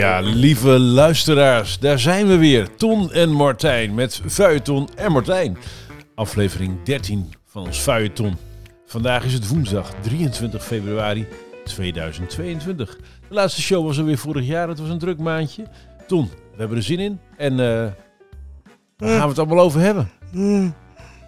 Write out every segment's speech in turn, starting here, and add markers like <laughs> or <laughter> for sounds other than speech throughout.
Ja, lieve luisteraars, daar zijn we weer. Ton en Martijn met Feuilleton en Martijn. Aflevering 13 van ons Feuilleton. Vandaag is het woensdag 23 februari 2022. De laatste show was alweer vorig jaar. Het was een druk maandje. Ton, we hebben er zin in. En eh waar gaan we het allemaal over hebben?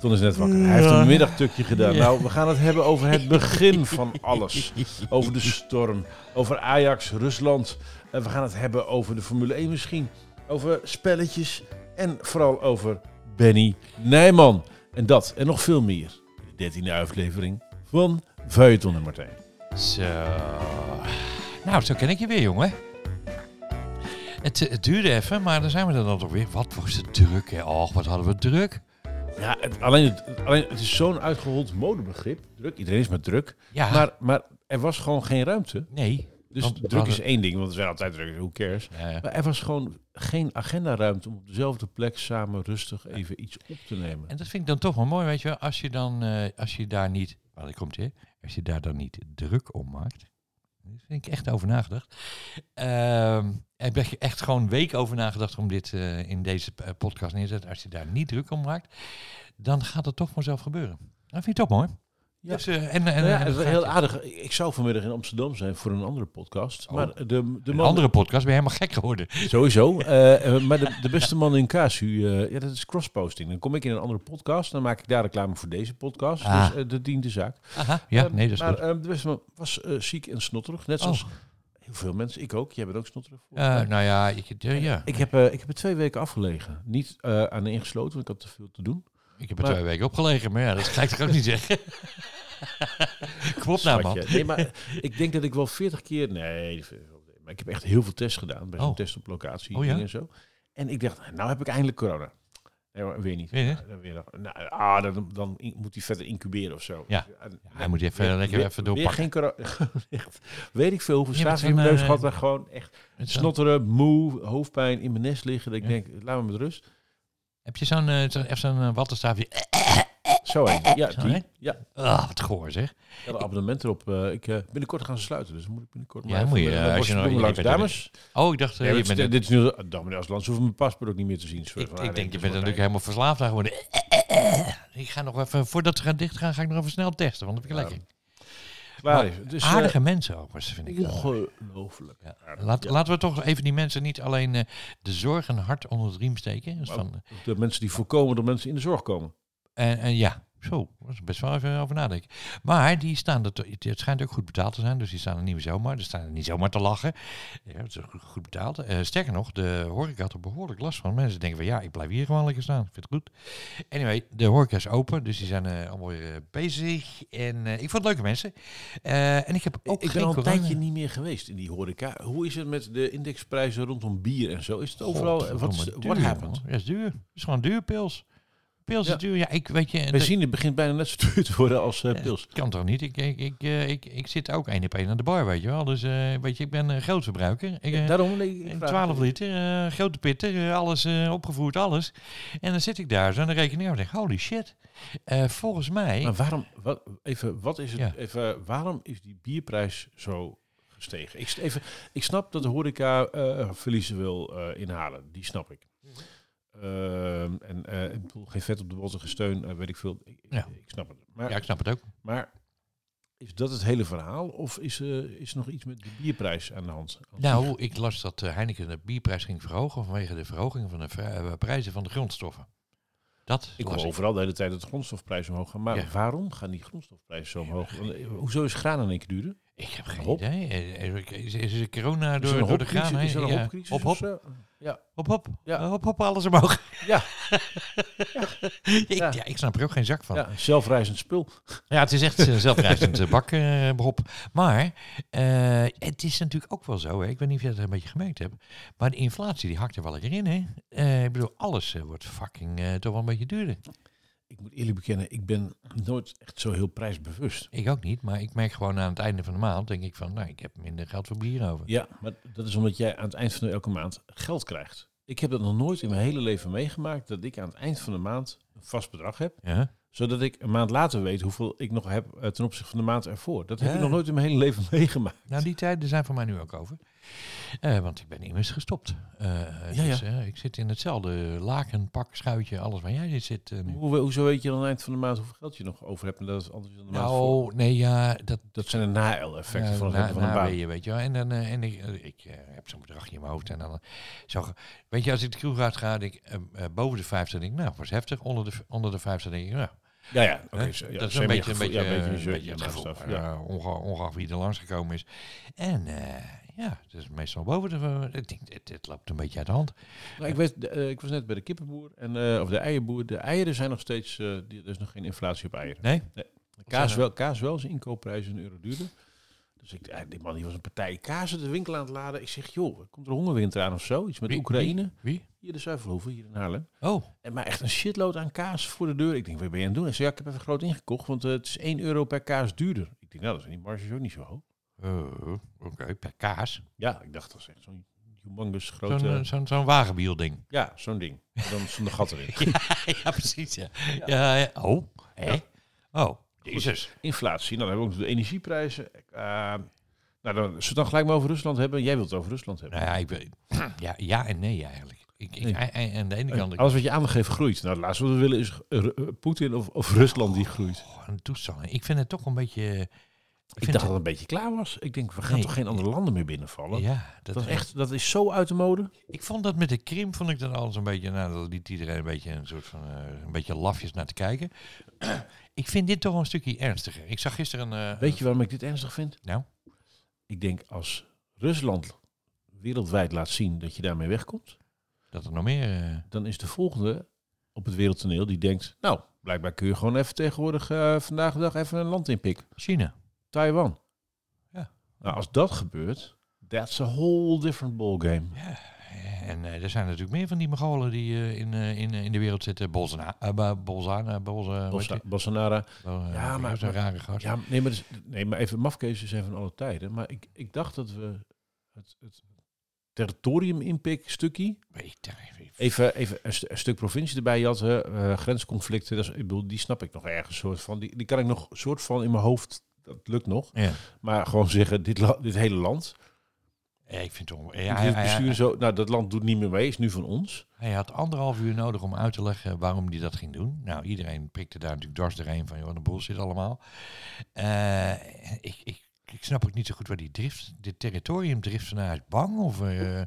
Ton is net wakker. Hij heeft een middagtukje gedaan. Nou, we gaan het hebben over het begin van alles. Over de storm. Over Ajax, Rusland. En we gaan het hebben over de Formule 1 misschien. Over spelletjes. En vooral over Benny Nijman. En dat en nog veel meer. In de 13e aflevering van Feuilleton en Martijn. Zo. Nou, zo ken ik je weer, jongen. Het, het duurde even, maar dan zijn we er dan toch weer. Wat was het druk, hè? Och, wat hadden we druk. Ja, het, alleen, het, alleen het is zo'n uitgehold modebegrip. Druk, iedereen is met druk. Ja, Maar, maar er was gewoon geen ruimte. nee. Dus Want we druk is één ding, want er zijn altijd druk. Who cares? Ja, ja. Maar er was gewoon geen agendaruimte om op dezelfde plek samen rustig even iets op te nemen. En dat vind ik dan toch wel mooi, weet je wel. Als je dan, eh, als je daar niet, waar komt hier, als je daar dan niet druk om maakt. Daar vind ik echt over nagedacht. Ehm heb je echt gewoon een week over nagedacht om dit eh, in deze eh, podcast neer te zetten. Als je daar niet druk om maakt, dan gaat het toch vanzelf gebeuren. Dat vind ik toch mooi. Ja. Dus, eh, en, en, Nou ja, en heel aardig. Ik zou vanmiddag in Amsterdam zijn voor een andere podcast. Oh. Maar de, de Een man, andere podcast ben je helemaal gek geworden. Sowieso. eh, eh, maar de, de beste man in Casu, eh ja, dat is crossposting. Dan kom ik in een andere podcast. Dan maak ik daar reclame voor deze podcast. Ah. Dus dat dient de zaak. Aha, ja, nee, dat is maar goed. de beste man was ziek en snotterig. Net zoals Oh. heel veel mensen. Ik ook. Jij bent ook snotterig. Nou ja, ik, ja. Ik heb, ik heb er twee weken afgelegen. Niet aan ingesloten, want ik had te veel te doen. Ik heb er maar- twee weken opgelegen, maar ja, dat ga ik toch ook niet zeggen. <laughs> Klopt nou, man. Nee, maar ik denk dat ik wel 40 keer... Nee, maar ik heb echt heel veel tests gedaan. Bij zo'n Oh. test op locatie Oh ja? en zo. En ik dacht, nou heb ik eindelijk corona. Nee, maar weer niet. Weer niet? Ja, dan weer, nou, ah, dan, dan moet hij verder incuberen of zo. Ja. Hij moet even weer- lekker weer- even weer doorpakken. geen corona. <laughs> echt, weet ik veel hoeveel Ja, in mijn neus eh, gehad. En gewoon echt snotteren, moe, hoofdpijn, in mijn nest liggen. Dat ik denk, laat me met rust. Heb je zo'n eh, zo, zo'n eh, wattenstaafje? Zo heen. Ja, Zo die. heen? Ja, Ah, wat goor zeg. ja, een abonnement erop. ik, eh, binnenkort gaan ze sluiten, dus moet ik binnenkort Ja, maar moet je, als nou- langs. er- Dames, Oh, ik dacht, Ja, je dit, bent dit is nu... Dan meneer als land hoeven mijn paspoort ook niet meer te zien. ik, ik denk, je bent natuurlijk helemaal verslaafd aan geworden. Ik ga nog even, voordat ze gaan dichtgaan, ga ik nog even snel testen, want dat vind ik lekker. Klaar is. Dus, eh, Aardige mensen ook, vind ik. wel. Ongelooflijk. Ja. Laat, Ja. Laten we toch even die mensen niet alleen eh, de zorg en hart onder het riem steken. Dus van, De mensen die voorkomen dat mensen in de zorg komen. En, en ja, zo, daar is best wel even over nadenken. Maar die staan er, het schijnt ook goed betaald te zijn, dus die staan er niet zomaar. Die staan er niet zomaar te lachen. Ja, het is goed- betaald. Eh, sterker nog, de horeca had er behoorlijk last van. Mensen denken van ja, ik blijf hier gewoon lekker staan. Ik vind het goed. Anyway, de horeca is open, dus die zijn eh, allemaal weer eh, bezig. En ik vond het leuke mensen. En ik heb ook ik geen ben al een corona. tijdje niet meer geweest in die horeca. Hoe is het met de indexprijzen rondom bier en zo? Is het overal... Wat is duur, happened? man. Ja, is duur. Het is gewoon duur, pils. Pils Ja. duur. Ja, ik weet je... Benzine begint bijna net zo duur te worden als eh, pils. Kan toch niet? Ik, ik, ik, eh, ik, ik zit ook één op één aan de bar, weet je wel. Dus eh, weet je, ik ben een grootverbruiker. Ik, eh, Daarom... Ik vraag- 12 liter, grote pitten, alles opgevoerd, alles. En dan zit ik daar zo aan de rekening en denk, holy shit. Volgens mij... Maar waarom... Wat, even, wat is het... Ja. Even, waarom is die bierprijs zo gestegen? Ik, even, ik snap dat de horeca verliezen wil inhalen. Die snap ik. Ehm, en eh, ik bedoel, geen vet op de botten gesteun, eh, weet ik veel. Ik, Ja. ik snap het. Maar, ja, ik snap het ook. maar is dat het hele verhaal? Of is, eh, is er nog iets met de bierprijs aan de hand? Nou, ik las dat Heineken de bierprijs ging verhogen vanwege de verhoging van de prijzen van de grondstoffen. Dat ik hoor overal de hele tijd dat de grondstofprijzen omhoog gaan. Maar Ja. waarom gaan die grondstofprijzen zo omhoog? Want, hoezo is graan in één keer duurder? Ik heb geen Hop. idee. Is, is, is corona Is door, door de graan? Is er een Ja. hopcrisis Hop, of hop? Ja. hop, hop. Ja. Eh, Hop, hop, alles omhoog. <laughs> Ja. ik, Ja. ja, ik snap er ook geen zak van. ja, zelfreizend spul. Ja, het is echt een eh, bak, eh, Bob. Maar eh, het is natuurlijk ook wel zo, hè. ik weet niet of je dat een beetje gemerkt hebt, maar de inflatie die hakt er wel lekker in. Hè? Ik bedoel, alles wordt fucking toch wel een beetje duurder. Ik moet eerlijk bekennen, ik ben nooit echt zo heel prijsbewust. Ik ook niet, maar ik merk gewoon aan het einde van de maand, denk ik van, nou, ik heb minder geld voor bier over. Ja, maar dat is omdat jij aan het eind van elke maand geld krijgt. Ik heb dat nog nooit in mijn hele leven meegemaakt. Dat ik aan het eind van de maand een vast bedrag heb. Ja? Zodat ik een maand later weet hoeveel ik nog heb eh, ten opzichte van de maand ervoor. Dat heb Ja. ik nog nooit in mijn hele leven <laughs> meegemaakt. Nou, die tijden zijn voor mij nu ook over. Eh, want ik ben immers gestopt. Eh, Ja, dus, ja. eh, ik zit in hetzelfde laken, pak, schuitje, alles waar jij zit nu. Hoe, hoezo weet je dan aan het eind van de maand hoeveel geld je nog over hebt? En dat is anders dan de maand voor. Nou, nee, ja, dat, Dat zijn de na-effecten van het na- van een baan. naweeën, weet je wel. En, dan, en ik, ik heb zo'n bedragje in mijn hoofd. En dan, zo, weet je, als ik de kroeg uit ga, denk ik, eh, eh, boven de 50 denk ik, nou, was heftig. Onder de, onder de 50 denk ik, nou, Ja, ja. ja, dat is een beetje, een beetje, ja, een beetje, een een beetje gevoel. ja. Ongeacht wie er langsgekomen is. En ja, het is meestal boven de... ik denk, dit, dit loopt een beetje uit de hand. Nou, ik, weet, eh, ik was net bij de kippenboer, en, eh, of de eierboer. De eieren zijn nog steeds, eh, die, er is nog geen inflatie op eieren. Nee? Kaas zijn wel, kaas wel, zijn inkoopprijs een euro duurder. Dus ik, die man die was een partij kaas de winkel aan het laden. Ik zeg, joh, komt er hongerwinter aan of zo? Iets met Wie- Oekraïne. Wie? Hier de Zuivelhoeve, hier in Haarlem. Oh, En maar echt een shitload aan kaas voor de deur. Ik denk, wat ben je aan het doen? Hij zei, ja, ik heb even groot ingekocht, want het is 1 euro per kaas duurder. Ik denk, nou, dat zijn die marges ook niet zo hoog. Eh, oké, per kaas. Ja, ik dacht, dat is echt zo'n humongous Zo'n grote... eh, zo'n zo'n wagenwiel-ding. ja, zo'n ding. Dan zonder gat erin. <laughs> ja, precies, ja. ja. ja. Oh, hè? Oh, jezus. Inflatie, nou, dan hebben we ook de energieprijzen. Eh, nou, dan, zullen we het dan gelijk maar over Rusland hebben? Jij wilt het over Rusland hebben. Nou ja, ik weet, <clears throat> ja, ja en nee eigenlijk. Ik, ik, Nee. en- en- aan de ene kant... Alles wat je aandacht geeft groeit. Nou, het laatste wat we willen is eh, eh, Poetin of, of Rusland die groeit. Oh, een toestand. Ik vind het toch een beetje... Ik, Ik vind dacht dat het een beetje klaar was. Ik denk, we gaan Nee. toch geen andere landen meer binnenvallen? Ja, dat, dat, is echt, dat is zo uit de mode. Ik vond dat met de Krim, vond ik dat alles een beetje... Nou, daar liet iedereen een beetje een soort van... eh, een beetje lafjes naar te kijken. <clears throat> ik vind dit toch een stukje ernstiger. Ik zag gisteren een... eh, Weet je waarom ik dit ernstig vind? Nou? Ik denk, als Rusland wereldwijd laat zien dat je daarmee wegkomt, Dat er nog meer... eh, dan is de volgende op het wereldtoneel die denkt, nou, blijkbaar kun je gewoon even tegenwoordig vandaag de dag even een land inpikken. China. Taiwan. Ja. Nou, als dat gebeurt, that's a whole different ballgame. Ja, en eh, er zijn natuurlijk meer van die Mongolen die eh, in, eh, in, in de wereld zitten. Bolsona, uh, Bolzana, Bolza, Bolsa- Bolsonaro. ja, maar- zo'n rare gast. Ja, nee, maar, dus- nee, maar even mafkezen zijn van alle tijden. Maar ik, ik dacht dat we het, het territorium inpik stukje, even- even, even een, een stuk provincie erbij eh, grensconflicten, dat is, ik bedoel, die snap ik nog ergens soort van. Die, die kan ik nog soort van in mijn hoofd, dat lukt nog. Ja. Maar gewoon zeggen, dit, dit hele land, Ja, ik vind het om. Ja, besturen zo, nou dat land doet niet meer mee, is nu van ons. hij had anderhalf uur nodig om uit te leggen waarom hij dat ging doen. Nou, iedereen prikte daar natuurlijk dwars doorheen van, joh, de bullshit allemaal. Eh, ik, ik, ik snap ook niet zo goed waar die drift, dit territorium drift vanuit bang of... eh,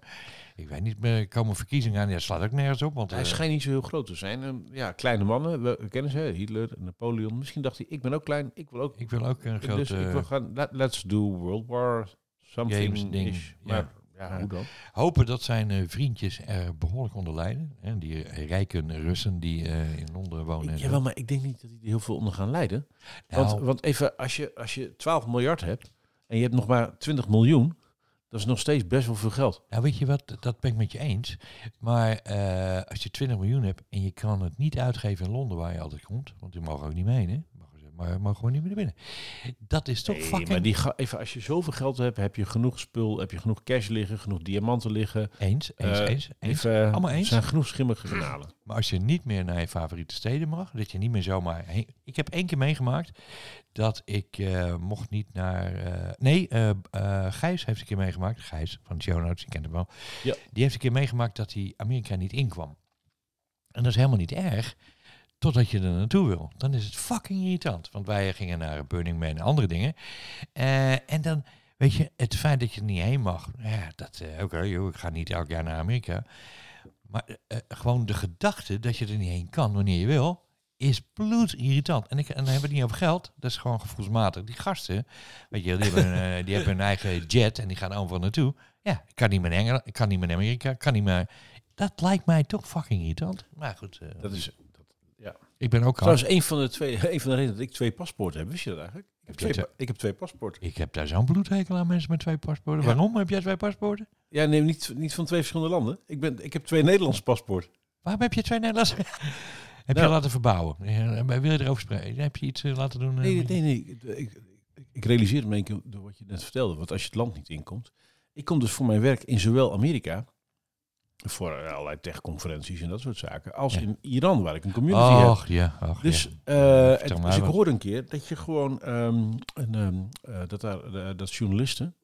ik weet niet, er komen verkiezingen aan, ja, dat slaat ook nergens op. Want, Hij eh, schijnt niet zo heel groot te zijn. En, ja, kleine mannen, we, we kennen ze, Hitler, Napoleon. Misschien dacht hij, ik ben ook klein, ik wil ook ik wil ook een grote... dus ik wil gaan, let- let's do World War something Games ding, ish. ja. Maar ja, hoe dan? Hopen dat zijn eh, vriendjes er behoorlijk onder lijden. Hè? Die rijke Russen die eh, in Londen wonen. en jawel, maar ik denk niet dat die er heel veel onder gaan lijden. Nou, Want, want even, als je, als je 12 miljard hebt en je hebt nog maar 20 miljoen, dat is nog steeds best wel veel geld. nou, weet je wat, dat ben ik met je eens. Maar eh, als je 20 miljoen hebt en je kan het niet uitgeven in Londen waar je altijd komt, want die mogen ook niet mee, hè? Maar mogen gewoon niet meer naar binnen. Dat is toch Nee, fucking... maar die ga, even, als je zoveel geld hebt, heb je genoeg spul, heb je genoeg cash liggen, genoeg diamanten liggen. Eens, eens, Eh, eens, eens. Even, Allemaal eens. Er zijn genoeg schimmige kanalen. Maar als je niet meer naar je favoriete steden mag, dat je niet meer zomaar heen... Ik heb één keer meegemaakt dat ik eh, mocht niet naar... eh, nee, Gijs heeft een keer meegemaakt. Gijs van show notes, je kent hem wel. Ja. Die heeft een keer meegemaakt dat hij Amerika niet inkwam. En dat is helemaal niet erg, totdat je er naartoe wil. Dan is het fucking irritant. Want wij gingen naar Burning Man en andere dingen. Eh, en dan, weet je, het feit dat je er niet heen mag. Ja, dat, eh, oké, joh, ik ga niet elk jaar naar Amerika. Maar eh, gewoon de gedachte dat je er niet heen kan wanneer je wil, is bloedirritant. En, ik, en dan hebben we het niet over geld, dat is gewoon gevoelsmatig. Die gasten, weet je, die hebben, een, eh, die hebben hun <laughs> eigen jet en die gaan overal naartoe. Ja, ik kan niet meer naar Engeland, ik kan niet meer Amerika, ik kan niet meer... Dat lijkt mij toch fucking irritant. Maar goed, Dat is, ik ben ook trouwens, een van, de twee, <laughs> een van de redenen dat ik twee paspoorten heb. Wist je dat eigenlijk? Ik heb twee, pa- ik heb twee paspoorten. Ik heb daar zo'n bloedhekel aan mensen met twee paspoorten. Ja. Waarom heb jij twee paspoorten? Ja, nee, niet, niet van twee verschillende landen. Ik, ben, ik heb twee Nederlandse paspoorten. Waarom heb je twee Nederlandse... <laughs> heb Nou. je laten verbouwen? Ja, Wil je erover spreken? Heb je iets eh, laten doen? eh, Nee, nee, nee. Ik, ik, ik realiseer me een keer door wat je net vertelde. Want als je het land niet inkomt. Ik kom dus voor mijn werk in zowel Amerika voor eh, allerlei techconferenties en dat soort zaken. Als Ja. in Iran, waar ik een community heb. Och, ja. Och, Dus, ja. Vertel het- maar dus ik hoorde een keer dat je gewoon ehm, een, ehm, eh, dat, daar, dat journalisten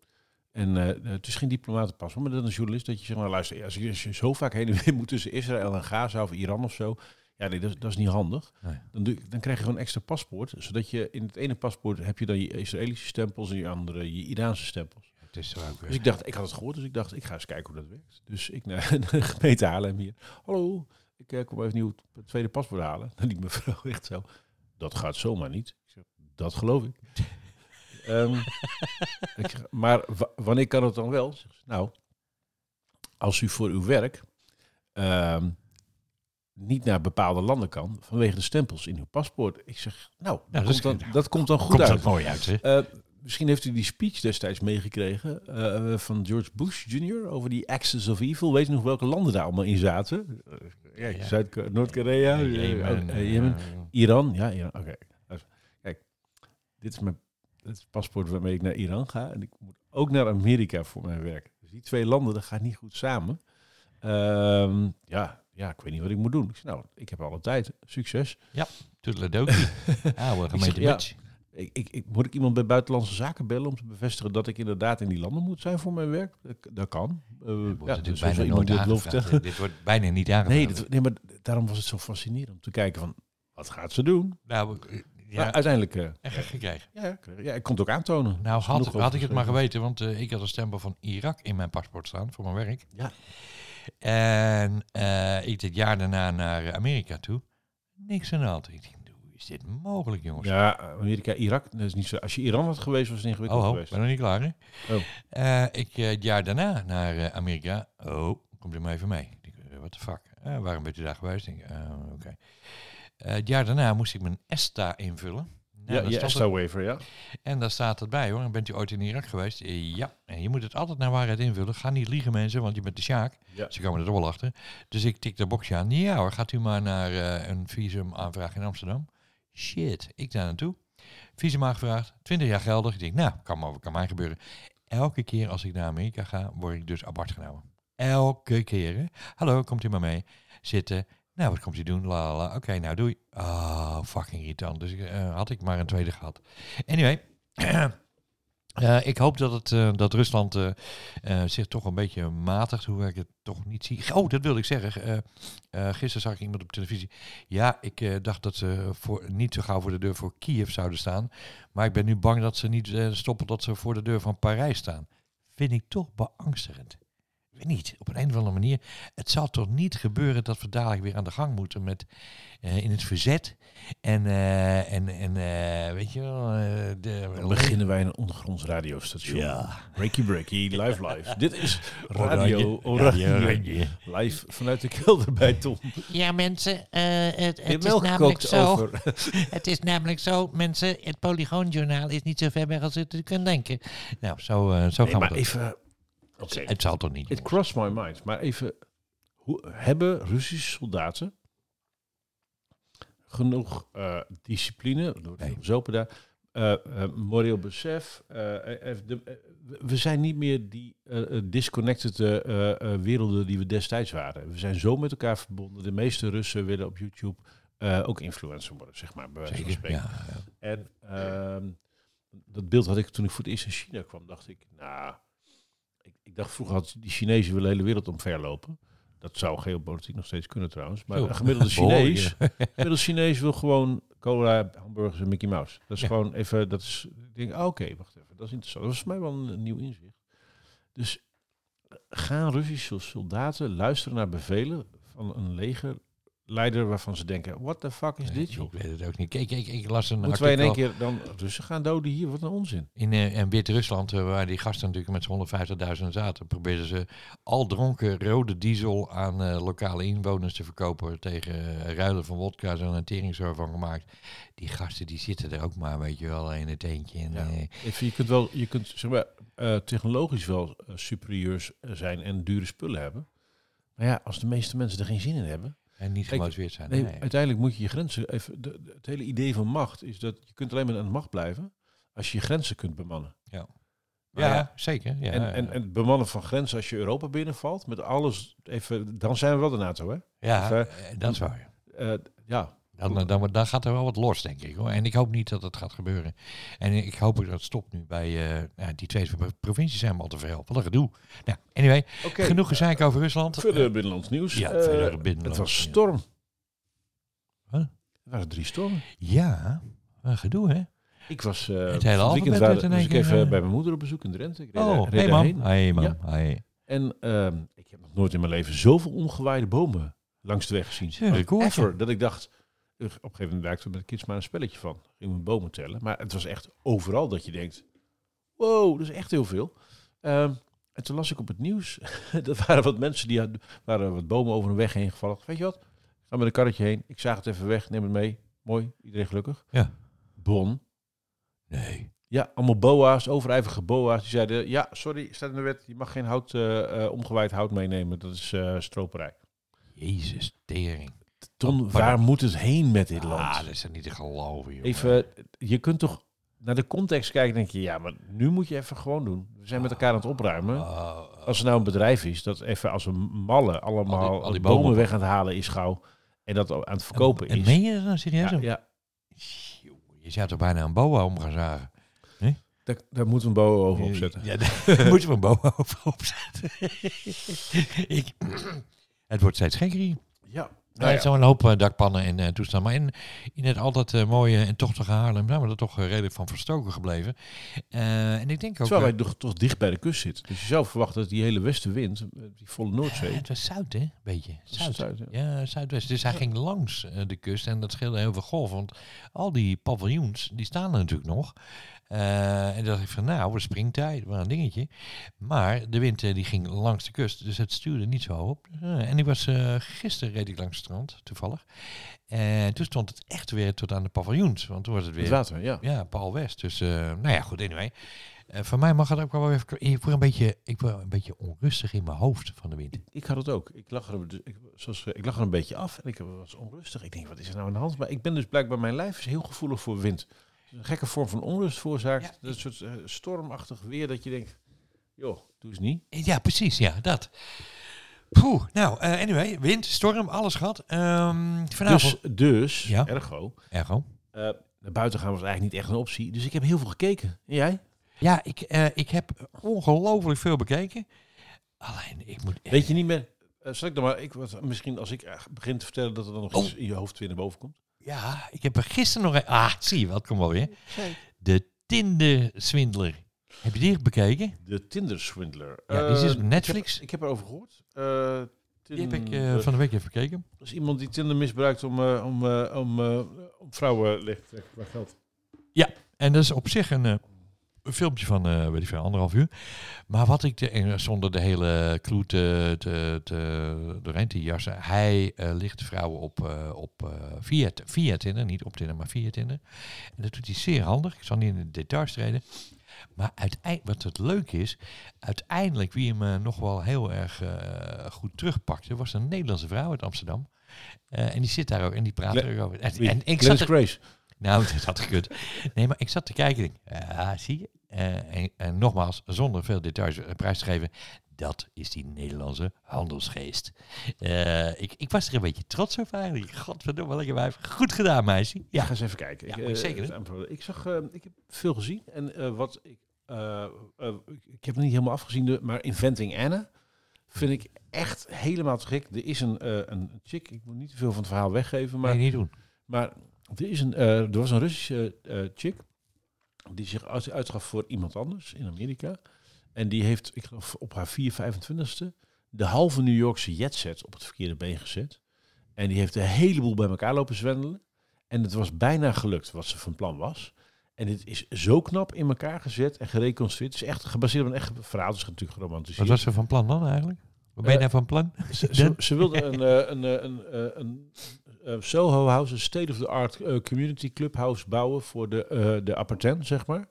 en het is geen diplomatenpas, maar dat een journalist dat je zegt, nou luister, ja, als je, als je zo vaak heen en weer moet tussen Israël en Gaza of Iran of zo, ja, nee, dat, is- dat is niet handig. Nee. Dan, doe, dan krijg je gewoon een extra paspoort, zodat je in het ene paspoort heb je dan je Israëlische stempels en in je andere je Iraanse stempels. Ook Dus weer. ik dacht, ik had het gehoord, dus ik dacht, ik ga eens kijken hoe dat werkt. Dus ik naar <laughs> de gemeente Haarlem hier. Hallo, ik eh, kom even nieuw het tweede paspoort halen. En die mevrouw echt zo, dat gaat zomaar niet. Ik zeg, dat geloof ik. <laughs> Ehm, ik zeg, maar wa- wanneer kan het dan wel? Nou, als u voor uw werk ehm, niet naar bepaalde landen kan vanwege de stempels in uw paspoort. Ik zeg, nou, dat, dat komt, dan, dat komt dan goed Komt uit. dat mooi uit, hè? Eh, misschien heeft u die speech destijds meegekregen eh, van George Bush Jr. over die Axis of Evil. Weet je nog welke landen daar allemaal in zaten? Eh, ja, Ja. Zuid- Noord-Korea, Ja, eh, Jemen, eh, Iran. Ja, Iran. Oké. Kijk, dit is mijn dit is het paspoort waarmee ik naar Iran ga. En ik moet ook naar Amerika voor mijn werk. Dus die twee landen, dat gaat niet goed samen. Ehm, ja, ja, ik weet niet wat ik moet doen. Ik zeg, nou, ik heb alle tijd. Succes. Toedeledokie. <laughs> Oude gemeente ja. Ik, ik, ik, moet ik iemand bij Buitenlandse Zaken bellen om te bevestigen dat ik inderdaad in die landen moet zijn voor mijn werk? Dat, kan. Eh, wordt ja, dus bijna iemand dit wordt bijna niet aangevraagd. Nee, nee, maar daarom was het zo fascinerend om te kijken van, wat gaat ze doen? Nou, Maar ja, uiteindelijk, eh, echt gekregen. ja, ja, ik kon het ook aantonen. Nou, had, had ik het maar geweten, want eh, ik had een stempel van Irak in mijn paspoort staan voor mijn werk. Ja. En eh, ik dit jaar daarna naar Amerika toe. Niks aan de hand. Ik denk, hoe is dit mogelijk, jongens? Ja, Amerika, Irak, dat is niet zo. Als je Iran had geweest, was het ingewikkeld oh, oh, geweest. ben nog niet klaar, hè? Oh. Eh, ik eh, het jaar daarna naar eh, Amerika. Oh, komt u maar even mee. What the fuck? Waarom bent u daar geweest? Ik denk, oké. Eh, het jaar daarna moest ik mijn ESTA invullen. Nou, Ja, stond ESTA waiver, ja. En daar staat het bij hoor. Bent u ooit in Irak geweest? Ja. En je moet het altijd naar waarheid invullen. Ga niet liegen mensen, want je bent de Sjaak. Ja. Ze komen er toch wel achter. Dus ik tik dat boxje aan. Ja hoor, gaat u maar naar een visum aanvragen in Amsterdam. Shit, ik daar naartoe. Visum aangevraagd, 20 jaar geldig. Ik denk, nou, kan, maar, kan mij gebeuren. Elke keer als ik naar Amerika ga, word ik dus apart genomen. Elke keer. Hallo, komt u maar mee. Zitten. Nou, wat komt u doen? La, la, la. Oké, nou doei. Ah, fucking irritant. Dus eh, had ik maar een tweede gehad. Anyway. <clears throat> eh, ik hoop dat, het, eh, dat Rusland eh, zich toch een beetje matigt, hoewel ik het toch niet zie. Oh, dat wilde ik zeggen. Gisteren zag ik iemand op televisie. Ja, ik dacht dat ze voor, niet zo gauw voor de deur voor Kiev zouden staan. Maar ik ben nu bang dat ze niet stoppen dat ze voor de deur van Parijs staan. Vind ik toch beangstigend. Ik weet niet, op een, een of andere manier. Het zal toch niet gebeuren dat we dadelijk weer aan de gang moeten met in het verzet. En, eh, en, en eh, weet je wel, eh, de, Dan beginnen wij een ondergronds radiostation. Ja. Breaky Breaky, live live. Dit is. Radio <laughs> Oranje. Radio Oranje. Live vanuit de kelder bij Tom. Ja, mensen, eh, het, het is namelijk zo. over... <laughs> Het is namelijk zo, mensen, het Polygoonjournaal is niet zo ver weg als u kunt denken. Nou, zo, zo Nee, gaan maar we even... Het zal toch niet. It jongens? crossed my mind. Maar even... Hoe, hebben Russische soldaten genoeg eh, discipline, Nee. zopen daar, eh, eh, moreel besef. de- we zijn niet meer die disconnected werelden die we destijds waren. We zijn zo met elkaar verbonden. De meeste Russen willen op YouTube ook influencer worden, zeg maar, bij wijze van spreken. ja. ja. En ehm, dat beeld had ik toen ik voor het eerst in China kwam. Dacht ik, nou, ik, ik dacht vroeger had die Chinezen willen de hele wereld omverlopen. Dat zou geopolitiek nog steeds kunnen trouwens. Maar een gemiddelde <laughs> Chinees, gemiddelde Chinees wil gewoon cola, hamburgers en Mickey Mouse. Dat is Ja. gewoon even, dat is, ik denk, ah, oké, wacht even, dat is interessant. Dat voor mij wel een, een nieuw inzicht. Dus eh, gaan Russische soldaten luisteren naar bevelen van een legerleider waarvan ze denken, what the fuck is Nee, dit joh? Ik weet het ook niet. Kijk, ik, ik las een Moeten wij in één keer dan Russen gaan doden hier? Wat een onzin. in, eh, in Wit-Rusland, eh, waar die gasten natuurlijk met z'n 150.000 zaten, probeerden ze al dronken rode diesel aan eh, lokale inwoners te verkopen tegen ruilen van wodka. Zo'n een teringsoor van gemaakt. Die gasten die zitten er ook maar, weet je wel, in het eentje. En, Ja. je kunt wel, je kunt zeg maar, technologisch wel superieurs zijn en dure spullen hebben. Maar ja, als de meeste mensen er geen zin in hebben. En niet gemotiveerd zijn. Nee, Nee. uiteindelijk moet je je grenzen even. De, de- het hele idee van macht is dat je kunt alleen maar aan de macht blijven als je je grenzen kunt bemannen. Ja. Ja, Nou ja. zeker. Ja, en, en, en het bemannen van grenzen als je Europa binnenvalt, met alles even, dan zijn we wel de NATO, hè? ja, of, eh, dat is waar. Eh, ja, Dan, dan, dan, dan gaat er wel wat los, denk ik. Hoor. En ik hoop niet dat het gaat gebeuren. En ik hoop dat het stopt nu bij eh, ja, die twee provincies zijn me al te veel. Wat een gedoe. Nou, anyway, genoeg gezeik over Rusland. Verder binnenlands nieuws. Ja, Eh, verder binnenlands Het was storm. Huh? Er waren drie stormen. Ja, een gedoe, hè? Ik was eh Het hele weekend in was ik even eh, bij mijn moeder op bezoek in Drenthe. Ik reed, Oh, reed hey man. Hey man. Ja. Hey. En ehm, ik heb nog nooit in mijn leven zoveel omgewaaide bomen langs de weg gezien. Zeg, record, Ever. Dat ik dacht, op een gegeven moment werkte met de kids maar een spelletje van. Gingen we bomen tellen. Maar het was echt overal dat je denkt, wow, dat is echt heel veel. Ehm, en toen las ik op het nieuws, dat <laughs> waren wat mensen die hadden, waren wat bomen over een weg heen gevallen. Weet je wat? Ik ga met een karretje heen. Ik zaag het even weg, neem het mee. Mooi, iedereen gelukkig. Ja. Bon. Nee. Ja, allemaal boa's, overijvige boa's. Die zeiden, ja, sorry, staat in de wet, je mag geen hout, omgewaaid hout meenemen. Dat is eh, stroperij. Jezus, tering. Ton, waar moet het heen met dit land? Ah, dat is er niet te geloven, joh. Even, je kunt toch naar de context kijken en denk je, ja, maar nu moet je even gewoon doen. We zijn met elkaar aan het opruimen. Ah, Als er nou een bedrijf is dat even als een malle allemaal Al die- al die bomen, bomen. weg aan het halen is gauw en dat aan het verkopen en is. meen je dat nou serieus? ja, ja, Je zou toch bijna een boa om gaan zagen? daar, daar moeten we een boa over opzetten. Ja, daar <laughs> moeten we een boa over opzetten. <laughs> ik, <clears throat> het wordt steeds gekker hier. Ja, Nou, nou het zijn een hoop eh, dakpannen en eh, toestanden. Maar in, in het altijd eh, mooie en tochtige Haarlem zijn we er toch redelijk van verstoken gebleven. En ik denk ook... Terwijl wij toch, dicht bij de kust zitten. Dus je zou verwachten dat die hele westenwind, die volle Noordzee... het was zout, hè? Beetje. Zuid. Zuid, ja. Ja, zuidwest. Dus hij ging langs de kust en dat scheelde heel veel golven. Want al die paviljoens, die staan er natuurlijk nog. Eh, en dan dacht ik van, nou, de springtijd, wel een dingetje. Maar de wind eh, die ging langs de kust, dus het stuurde niet zo op. Eh, en ik was eh, gisteren reed ik langs het strand, toevallig. En toen stond het echt weer tot aan de paviljoens. Want toen was het Het weer, water, ja. ja, Paul West. Dus, nou ja, goed, anyway. Eh voor mij mag het ook wel even... Ik word, een beetje, ik word een beetje onrustig in mijn hoofd van de wind. Ik had het ook. Ik lag er, dus- ik, zoals, ik lag er een beetje af en ik was onrustig. Ik denk, wat is er nou aan de hand? Maar ik ben dus blijkbaar, mijn lijf is heel gevoelig voor wind. Een gekke vorm van onrust veroorzaakt. Ja. Dat soort eh, stormachtig weer dat je denkt, joh, doe eens niet. Ja, precies, ja, dat. Poeh, nou, eh, anyway, wind, storm, alles gehad. Ehm vanavond... Dus, dus Ja. ergo, Ergo. eh, naar buiten gaan was eigenlijk niet echt een optie. Dus ik heb heel veel gekeken. En jij? Ja, ik, eh, ik heb ongelooflijk veel bekeken. Alleen, ik moet... Weet je niet meer... eh, zal ik dan maar... Ik, wat, misschien als ik eh, begin te vertellen dat er dan nog Oh. iets in je hoofd weer naar boven komt. Ja, ik heb er gisteren nog... een- Ah, zie je wel, kom wel weer. De Tinder-swindler. Heb je die bekeken? De Tinder Swindler. Ja, die is dus op Eh, Netflix. Ik heb, ik heb erover gehoord. Eh, Die heb ik eh, van de week even gekeken. Dat is iemand die Tinder misbruikt om, eh, om, eh, om, eh, om vrouwen leeg te trekken qua geld. En dat is op zich een, eh, een filmpje van, eh weet ik veel, anderhalf uur. Maar wat ik, de, zonder de hele clue te, te, te, doorheen te jassen. Hij eh, ligt vrouwen op, eh, op Tinder, niet op Tinder, maar via Tinder. En dat doet hij zeer handig. Ik zal niet in de details treden. Maar uiteindelijk, wat het leuk is, uiteindelijk wie hem nog wel heel erg goed terugpakte, was een Nederlandse vrouw uit Amsterdam. En die zit daar ook en die praat er ook over. En, ik zat er, Grace. Nou, <laughs> dat had gekund. Nee, maar ik zat te kijken denk, ja, zie je. Eh, en, en nogmaals, zonder veel details eh, prijs te geven, dat is die Nederlandse handelsgeest. Eh, ik, ik was er een beetje trots op eigenlijk. Godverdomme, lekker wijf. Goed gedaan, meisje. Ja, ga eens even kijken. Ja, ik, zeker ik zag, ik heb veel gezien en wat ik, ik- heb het niet helemaal afgezien, maar Inventing Anna vind ik echt helemaal te gek. Er is een, een chick, ik moet niet te veel van het verhaal weggeven, maar nee, niet doen. Maar er, is een, eh, er was een Russische eh, chick die zich uit, uitgaf voor iemand anders in Amerika. En die heeft, ik geloof op haar 4, 25ste, de halve New Yorkse jetset op het verkeerde been gezet. En die heeft een heleboel bij elkaar lopen zwendelen. En het was bijna gelukt wat ze van plan was. En het is zo knap in elkaar gezet en gereconstrueerd. Het is echt gebaseerd op een echt verhaal. Is natuurlijk geromantiseerd. Wat was ze van plan dan eigenlijk? Wat ben je daar van plan? Ze, ze, <laughs> ze wilde een, een, een, een, eh, Soho House, een state-of-the-art eh, community clubhouse bouwen voor de, eh de appartement, zeg maar.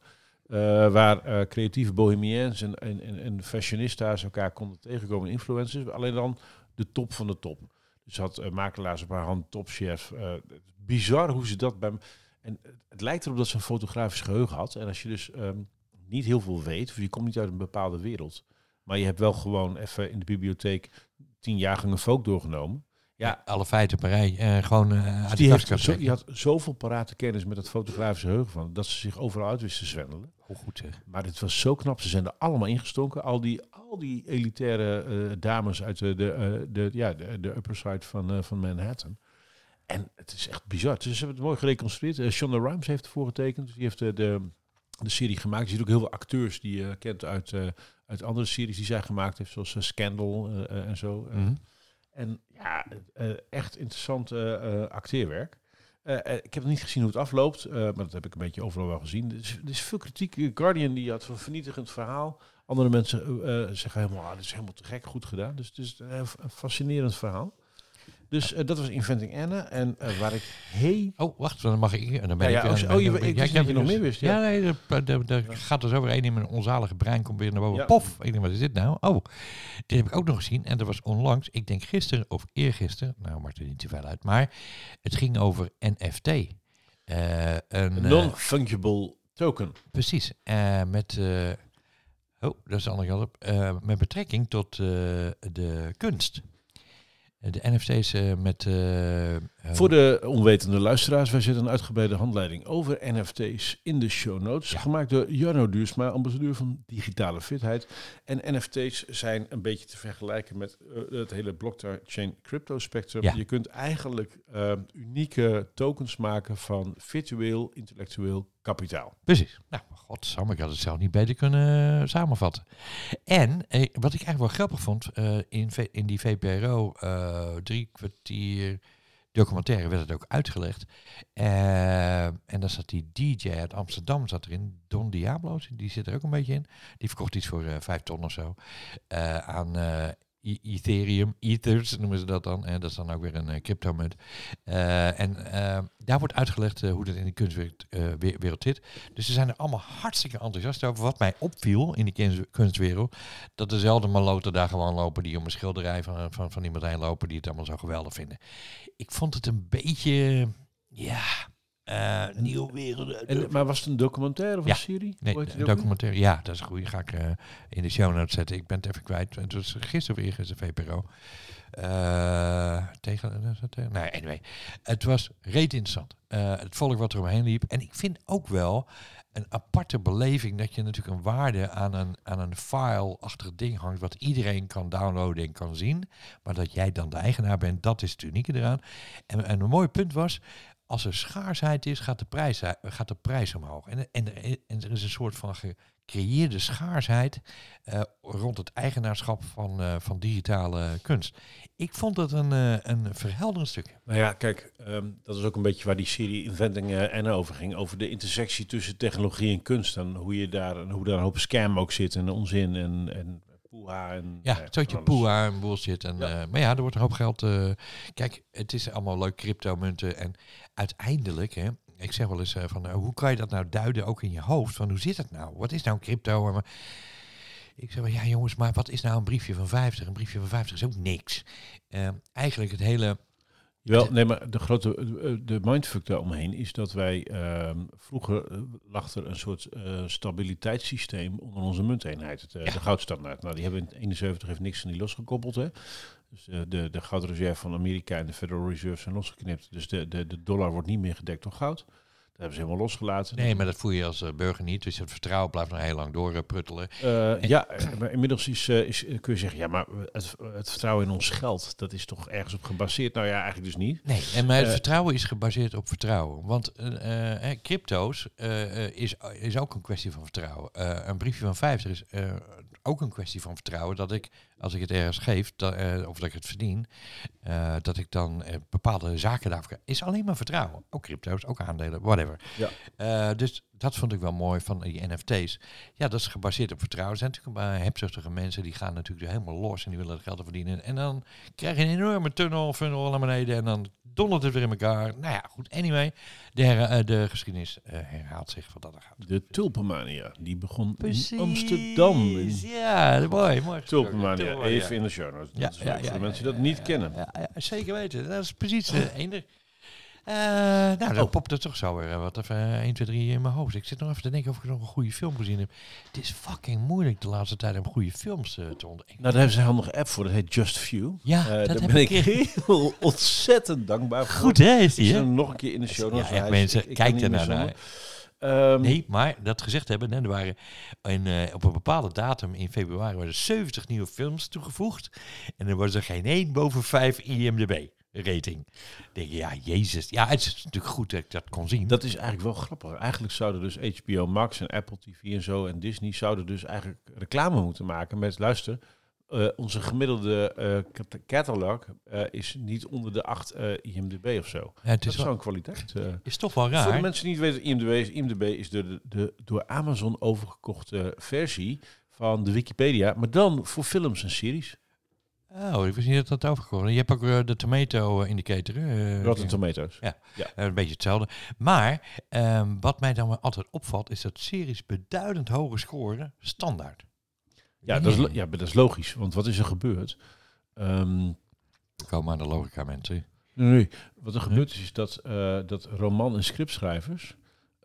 Waar creatieve bohemiens en, en, en, fashionistas elkaar konden tegenkomen, en influencers. Alleen dan de top van de top. Dus had makelaars op haar hand, topchef. bizar hoe ze dat bij... En het lijkt erop dat ze een fotografisch geheugen had. En als je dus ehm, niet heel veel weet, of je komt niet uit een bepaalde wereld. Maar je hebt wel gewoon even in de bibliotheek tien jaargangen folk doorgenomen. Ja, Alle feiten per rij. eh, gewoon dus uit die, heeft zo, die had zoveel parate kennis met dat fotografische geheugen van, dat ze zich overal uit wisten zwendelen. Hoe goed zeg. Maar dit was zo knap. Ze zijn er allemaal ingestonken. Al die, al die elitaire eh, dames uit de, de, de, ja, de, de upper side van, van Manhattan. En het is echt bizar. Dus ze hebben het mooi gereconstrueerd. Uh, Shonda Rhimes heeft ervoor getekend. Die heeft de, de, serie gemaakt. Je ziet ook heel veel acteurs die je kent uit, uit andere series die zij gemaakt heeft. Zoals Scandal en zo. Mhm. En ja, eh, echt interessant eh, acteerwerk. Eh, ik heb niet gezien hoe het afloopt, maar dat heb ik een beetje overal wel gezien. Er is, veel kritiek. Guardian die had een vernietigend verhaal. Andere mensen zeggen helemaal, ah, dit is helemaal te gek goed gedaan. Dus het is een fascinerend verhaal. Dus eh, dat was Inventing Anna. En eh, waar ik heel... Oh, wacht, dan mag ik. En dan ben Ja, ik. ja, eh, oh, ben je- ik- dat je nog dus- meer wist, Ja, ja. nee, er er gaat er zo weer één in mijn onzalige brein, komt weer naar boven. Pof! Ik denk, wat is dit nou? Oh, dit heb ik ook nog gezien. En dat was onlangs, ik denk gisteren of eergisteren. Nou, maakt er niet te veel uit. Maar het ging over NFT. Eh, een, Een eh, non-fungible token. Precies. eh, met. eh, oh, dat is de andere kant op. eh, met betrekking tot eh, de kunst. Eh, De NFT's eh, met. Eh, Voor de onwetende luisteraars, wij zetten een uitgebreide handleiding over NFT's in de show notes. Ja. Gemaakt door Jarno Duursma, ambassadeur van digitale fitheid. En NFT's zijn een beetje te vergelijken met eh, het hele blockchain crypto spectrum. Ja. Je kunt eigenlijk eh, unieke tokens maken van virtueel intellectueel kapitaal. Precies. Nou, godsamme, ik had het zelf niet beter kunnen samenvatten. En eh, wat ik eigenlijk wel grappig vond, in, in die VPRO drie kwartier documentaire werd het ook uitgelegd. Eh, en daar zat die DJ uit Amsterdam zat erin, Don Diablo, die zit er ook een beetje in. Die verkocht iets voor eh, vijf ton of zo eh, aan Ethereum, Ethers noemen ze dat dan. En dat is dan ook weer een uh, cryptomunt. Eh, en eh, daar wordt uitgelegd eh, hoe dat in de kunstwereld eh, we- wereld zit. Dus ze zijn er allemaal hartstikke enthousiast over. Wat mij opviel in die kunst- kunstwereld, dat dezelfde maloten daar gewoon lopen die om een schilderij van, van, van iemand heen lopen die het allemaal zo geweldig vinden. Ik vond het een beetje, ja, eh nieuw wereld. En, maar was het een documentaire of Ja. een serie? Nee, een documentaire. Ja, dat is goed. Die ga ik eh, in de show notes zetten. Ik ben het even kwijt. Het was gisteren of eergisteren VPRO. Eh tegen, tegen? Nee, anyway. Het was reet interessant. Eh, het volk wat er omheen liep. En ik vind ook wel een aparte beleving dat je natuurlijk een waarde aan een, aan een file-achtig ding hangt, wat iedereen kan downloaden en kan zien. Maar dat jij dan de eigenaar bent, dat is het unieke eraan. En, en een mooi punt was, als er schaarsheid is, gaat de prijs, gaat de prijs omhoog. En, en, en er is een soort van gecreëerde schaarsheid eh, rond het eigenaarschap van, eh, van digitale kunst. Ik vond dat een, eh, een verhelderend stukje. Nou ja, kijk, ehm, dat is ook een beetje waar die serie Inventing Anna over ging. Over de intersectie tussen technologie en kunst. En hoe je daar, en hoe daar een hoop scam ook zit en onzin en, en poeha. En, Ja, nou het zootje poeha en bullshit. En, Ja. eh, maar ja, er wordt een hoop geld. eh, kijk, het is allemaal leuk cryptomunten. En uiteindelijk, hè, ik zeg wel eens eh, van, eh, hoe kan je dat nou duiden ook in je hoofd? Van hoe zit het nou? Wat is nou een crypto? En, ik zeg wel, ja jongens, maar wat is nou een briefje van 50? Een briefje van 50 is ook niks. Eh, eigenlijk het hele... Wel, nee, maar de grote de mindfuck daaromheen is dat wij ehm, vroeger eh, lag er een soort eh, stabiliteitssysteem onder onze munteenheid, het, eh, Ja. de goudstandaard. Nou, die hebben in 71 heeft niks van die losgekoppeld, hè. Dus de, de goudreserve van Amerika en de Federal Reserve zijn losgeknipt. Dus de, de, de dollar wordt niet meer gedekt door goud. Dat hebben ze helemaal losgelaten. Nee, maar dat voel je als eh, burger niet. Dus het vertrouwen blijft nog heel lang doorpruttelen. Eh, ja, maar inmiddels is, eh, is, kun je zeggen, ja, maar het, het vertrouwen in ons geld, dat is toch ergens op gebaseerd? Nou ja, eigenlijk dus niet. Nee, en maar het Eh, vertrouwen is gebaseerd op vertrouwen. Want eh, eh, crypto's eh, eh, is, is ook een kwestie van vertrouwen. Eh, een briefje van 50 is eh, ook een kwestie van vertrouwen. Dat ik, als ik het ergens geef, dat, eh, of dat ik het verdien, eh, dat ik dan eh, bepaalde zaken daarvoor krijg. Is alleen maar vertrouwen. Ook crypto's, ook aandelen, whatever. Ja. Dus dat vond ik wel mooi van die NFT's. Ja, dat is gebaseerd op vertrouwen. Er zijn natuurlijk een paar hebzuchtige mensen die gaan natuurlijk er helemaal los en die willen het geld verdienen. En dan krijg je een enorme tunnel, funnel naar beneden en dan dondert het weer in elkaar. Nou ja, goed. Anyway, de, her- eh, de geschiedenis eh, herhaalt zich wat dat er gaat. De tulpenmania, die begon in Amsterdam. In Ja, mooi, mooi. tulpenmania, even in de show notes. Voor de mensen die dat niet kennen. Zeker weten. Dat is precies de <clears throat> ene. Eh, nou, dan Oh. popt er toch zo weer wat even eh, 1, 2, 3 in mijn hoofd. Ik zit nog even te denken of ik nog een goede film gezien heb. Het is fucking moeilijk de laatste tijd om goede films eh, te ontdekken. Nou, daar hebben ze helemaal nog een app voor. Dat heet Just View. Ja, Eh, dat daar heb ben ik <laughs> heel ontzettend dankbaar voor. Goed hè, is Ik die hè? nog een keer in de show. Ja, echt mensen, ik- kijk er naar. Ehm, Nee, maar dat gezegd hebben, hè, er waren in, eh, op een bepaalde datum in februari waren er 70 nieuwe films toegevoegd. En er was er geen één boven 5 IMDb rating. Denk, ja, jezus. Ja, het is natuurlijk goed dat ik dat kon zien. Dat is eigenlijk wel grappig. Eigenlijk zouden dus HBO Max en Apple TV en zo en Disney zouden dus eigenlijk reclame moeten maken met luister. eh, onze gemiddelde cat- catalog eh, is niet onder de 8 eh, IMDb of zo. Ja, het Dat is, zo'n kwaliteit. is toch wel Voor de raar. mensen die niet weten, IMDb is, IMDb is de, de door Amazon overgekochte versie van de Wikipedia, maar dan voor films en series. Oh, ik wist niet dat dat overgekomen Je hebt ook eh, de tomato eh, indicator. hè, eh, Rotten Tomatoes. Ja. Eh, een beetje hetzelfde. Maar ehm, wat mij dan altijd opvalt, is dat series beduidend hoger scoren standaard. Ja, dat is, ja, dat is logisch, want wat is er gebeurd? Ehm, Komen aan de logica mensen. Nee. Wat er gebeurd is, is dat, dat roman- en scriptschrijvers,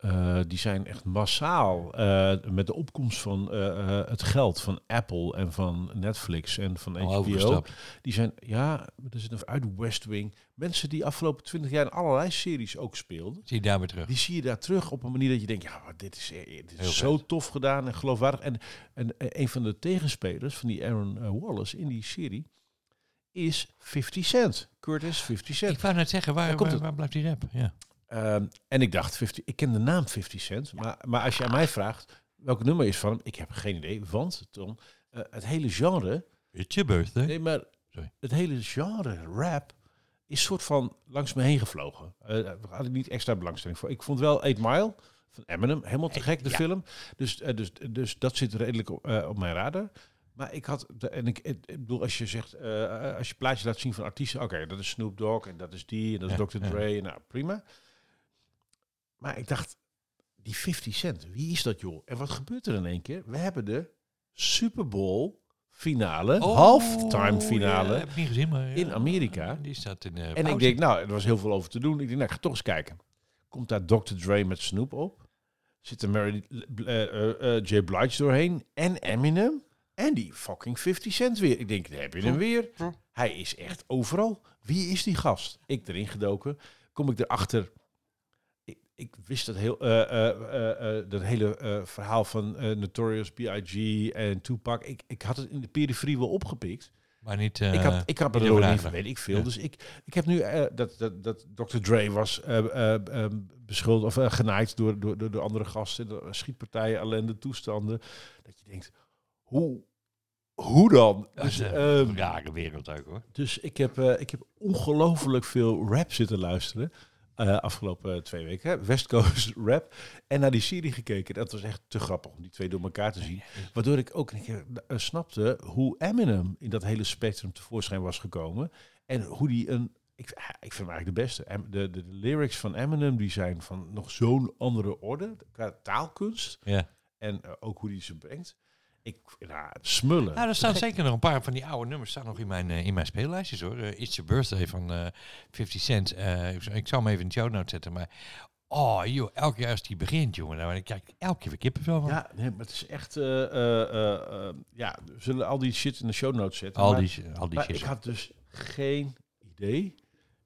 eh, die zijn echt massaal eh, met de opkomst van eh, het geld van Apple en van Netflix en van Al HBO. Die zijn, ja, er zit nog uit West Wing. Mensen die afgelopen twintig jaar in allerlei series ook speelden. Zie je daar weer terug. Die zie je daar terug op een manier dat je denkt, ja, maar dit is, dit is Heel zo tof gedaan en geloofwaardig. En, en een van de tegenspelers van die Aaron Wallace in die serie is 50 Cent. Curtis 50 Cent. Ik wou net zeggen, waar, waar, het. waar blijft die rap? Ja. Ehm, en ik dacht, 50, ik ken de naam 50 Cent. Maar, maar als je aan mij vraagt, welk nummer is van hem? Ik heb geen idee. Want, Tom, eh, het hele genre... It's your birthday. Nee, maar Sorry. het hele genre rap is soort van langs me heen gevlogen. Eh daar had ik niet extra belangstelling voor. Ik vond wel 8 Mile van Eminem helemaal te gek, de Ja. film. Dus, eh, dus, dus dat zit redelijk op, eh, op mijn radar. Maar ik had, de- en ik, ik bedoel, als je zegt, eh, als je plaatjes laat zien van artiesten, oké, dat is Snoop Dogg en dat is die en dat is Ja, Dr. ja. Dre, nou prima. Maar ik dacht, die 50 Cent, wie is dat joh? En wat gebeurt er in één keer? We hebben de Super Bowl finale, halftime finale. Oh, Ja, heb ik niet gezien, maar... in Amerika. Die staat in de En ik denk, nou, er was heel veel over te doen. Ik denk, nou, ik ga toch eens kijken. Komt daar Dr. Dre met Snoop op? Zit er Mary, eh, eh, J. Blige doorheen? En Eminem? En die fucking 50 Cent weer. Ik denk, daar heb je hem weer. Hij is echt overal. Wie is die gast? Ik erin gedoken. Kom ik erachter. Ik, wist dat, heel, eh, dat hele verhaal van Notorious B.I.G. en Tupac. Ik, ik had het in de periferie wel opgepikt. Maar niet... eh, Ik had, ik had er nagedacht. van, weet ik veel. Ja. Dus ik, ik heb nu eh, dat, dat, dat Dr. Dre was beschuldigd of genaaid door, door, door de andere gasten, de schietpartijen, ellende, toestanden. Dat je denkt, hoe, hoe dan? Dus, is ehm, rare wereld ook, hoor. dus ik heb, ik heb ongelooflijk veel rap zitten luisteren. Eh, afgelopen twee weken. Hè? West Coast <laughs> rap. En naar die serie gekeken. Dat was echt te grappig om die twee door elkaar te zien. Waardoor ik ook een keer eh, snapte hoe Eminem in dat hele spectrum tevoorschijn was gekomen. En hoe die een... Ik, ah, ik vind hem eigenlijk de beste. Em- De, de, de lyrics van Eminem die zijn van nog zo'n andere orde. Qua taalkunst. Ja. En eh, ook hoe die ze brengt. Ik, nou, smullen. Nou, er staan zeker nog een paar van die oude nummers staan nog in mijn, eh, in mijn speellijstjes hoor. Eh, It's Your Birthday van eh 50 Cent. Eh, ik, zal- ik zal hem even in de show notes zetten, maar... Oh joh, elke keer als die begint, jongen, dan krijg ik elke keer weer kippenvel van. Ja, nee, maar het is echt... ja, we zullen al die shit in de show notes zetten. al maar- die, al die Maar shit. ik had dus geen idee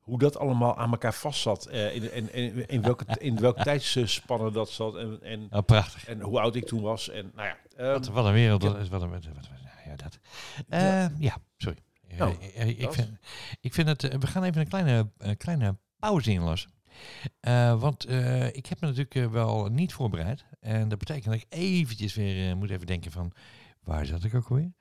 hoe dat allemaal aan elkaar vast zat. eh, in, in, in, in welke, in welke <laughs> tijdsspannen dat zat. En, en, Oh, prachtig. en hoe oud ik toen was. En nou ja, ehm, Wat, wat een wereld. ja. Wat een, wat, wat, wat- ja, dat. Ja. Eh, ja, sorry. Eh, Nou, ik, dat. vind, ik vind het... we gaan even een kleine, een kleine pauze inlassen. Eh, want ik heb me natuurlijk wel niet voorbereid. En dat betekent dat ik eventjes weer moet even denken van... Waar zat ik ook alweer?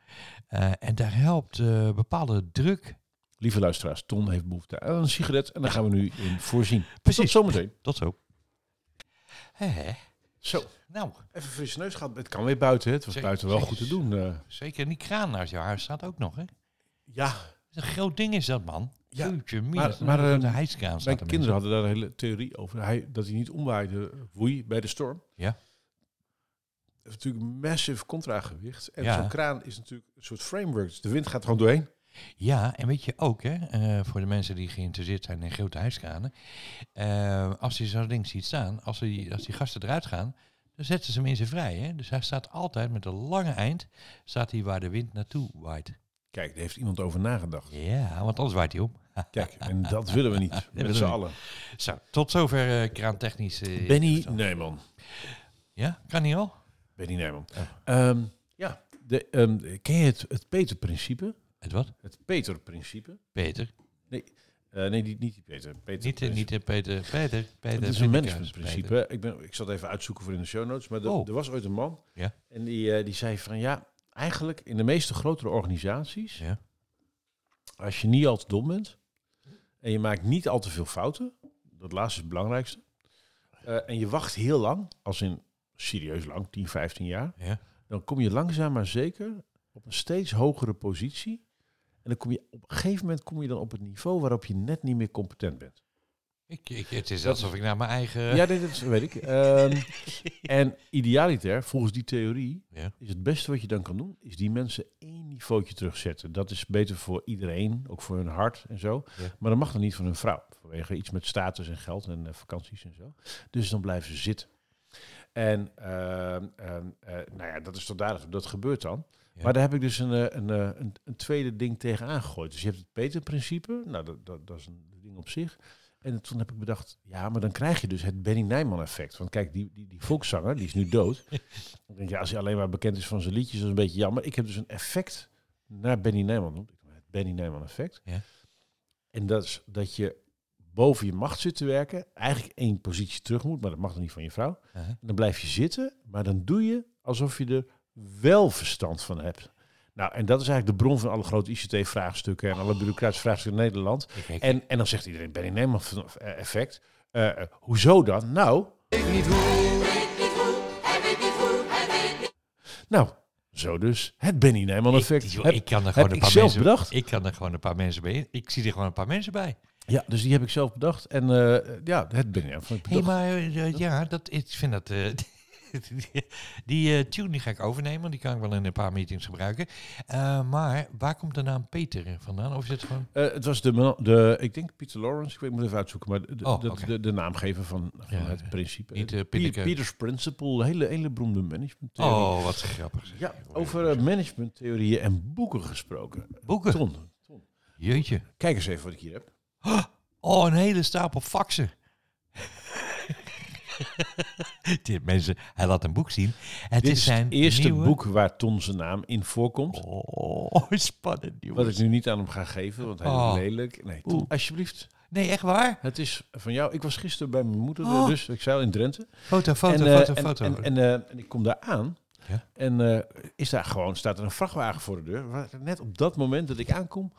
En daar helpt bepaalde druk... lieve luisteraars, Ton heeft behoefte aan een sigaret. En daar gaan we nu in voorzien. Tot Precies. zometeen. Tot zo. Hè. Zo, Nou, even frisse neus gehad. Het kan weer buiten. hè. Het was Zeker, buiten wel zeker. goed te doen. eh. zeker die kraan naast jouw huis staat ook nog, hè? ja, Een groot ding is dat, man. Ja, Jeetje, maar- maar, maar, de eh, hijskraan staat mijn er kinderen hadden daar een hele theorie over. Hij, dat hij niet omwaaide woei bij de storm. Ja. Dat is natuurlijk een massive contragewicht. En Ja. zo'n kraan is natuurlijk een soort framework. Dus de wind gaat gewoon doorheen. Ja, en weet je ook, hè, eh, voor de mensen die geïnteresseerd zijn in grote huiskranen, eh, als je zo'n ding ziet staan, als die, als die gasten eruit gaan, dan zetten ze hem in zijn vrij. Hè? Dus hij staat altijd met een lange eind, staat hij waar de wind naartoe waait. Kijk, daar heeft iemand over nagedacht. Ja, want anders waait hij om. <laughs> Kijk, en dat willen we niet. met z'n allen. Zo, tot zover uh, kraantechnisch. Benny. Nijman. Ja, kan niet al? Benny Nijman. Ja. Ehm, ja, de, ehm, ken je het, het Peter-principe? Het wat? Het Peter-principe? Peter. Eh, nee, niet, niet die Peter. Peter Niet, eh, niet eh, Peter. Peter. Peter. Het is een managementprincipe. Ik, ben, ik zal het even uitzoeken voor in de show notes. Maar er, Oh. er was ooit een man. Ja. En die, die zei van ja, eigenlijk in de meeste grotere organisaties, Ja. als je niet al te dom bent en je maakt niet al te veel fouten, dat laatste is het belangrijkste. en je wacht heel lang, als in serieus lang, 10, 15 jaar, Ja. dan kom je langzaam maar zeker op een steeds hogere positie. En dan kom je op een gegeven moment kom je dan op het niveau waarop je net niet meer competent bent. Ik, ik, het is alsof ik naar mijn eigen... Ja, nee, dat weet ik. Ehm, <laughs> en idealiter, volgens die theorie, Ja. is het beste wat je dan kan doen, is die mensen één niveautje terugzetten. Dat is beter voor iedereen, ook voor hun hart en zo. Ja. Maar dat mag dan niet van hun vrouw, vanwege iets met status en geld en eh, vakanties en zo. Dus dan blijven ze zitten. En ehm, ehm, eh, nou ja, dat is toch duidelijk, dat gebeurt dan. Ja. Maar daar heb ik dus een, eh, een, eh, een, een tweede ding tegen aangegooid. Dus je hebt het Peter-principe, nou dat, dat, dat is een ding op zich. En toen heb ik bedacht, ja, maar dan krijg je dus het Benny Nijman effect. Want kijk, die, die, die volkszanger, die is nu dood. <laughs> Dan denk je, als hij alleen maar bekend is van zijn liedjes, dat is een beetje jammer. Ik heb dus een effect naar Benny Nijman. genoemd. Het Benny Nijman effect. Ja. En dat is dat je boven je macht zit te werken. Eigenlijk één positie terug moet, maar dat mag dan niet van je vrouw. En dan blijf je zitten, maar dan doe je alsof je er wel verstand van hebt. Nou, en dat is eigenlijk de bron van alle grote ICT-vraagstukken en alle bureaucratische vraagstukken in Nederland. Ik- ik- En, en dan zegt iedereen, Benny Nijman eh, effect. Eh, eh, hoezo dan? Nou... Nou, zo dus. Het Benny Nijman effect. Ik, joh, Heb- ik kan er gewoon een ik paar zelf mensen bedacht. Ik kan er gewoon een paar mensen bij. Ik zie er gewoon een paar mensen bij. Ja, dus die heb ik zelf bedacht. En eh, ja, het Benny Nijman. ik bedacht. maar ja, dat, ik vind dat. <laughs> die die eh, tune die ga ik overnemen. Die kan ik wel in een paar meetings gebruiken. Eh, maar waar komt de naam Peter vandaan? Of is het gewoon. Eh, het was de, de, ik denk Peter Lawrence, ik weet, moet even uitzoeken, maar de, Oh, de, de, de naamgever van, van Ja, het principe. niet. Peter's Principle, hele, hele beroemde management Oh, wat grappig. zeg. Ja, over managementtheorieën en boeken gesproken. Boeken. Ton, Ton, Jeetje. kijk eens even wat ik hier heb. Oh, een hele stapel faxen. <laughs> Dit, mensen, hij laat een boek zien. Het Dit is zijn het eerste nieuwe- boek waar Ton zijn naam in voorkomt. Oh, <laughs> spannend, Wat jongens. ik nu niet aan hem ga geven, want hij Oh. is lelijk. Nee, Ton, alsjeblieft. Nee, echt waar? Het is van jou. Ik was gisteren bij mijn moeder, Oh. dus ik zei in Drenthe. Foto, foto, en, eh, foto, en, foto. En, en, eh, en ik kom daar aan. Ja. En eh, is daar gewoon, staat er een vrachtwagen voor de deur. Waar, net op dat moment dat ik aankom,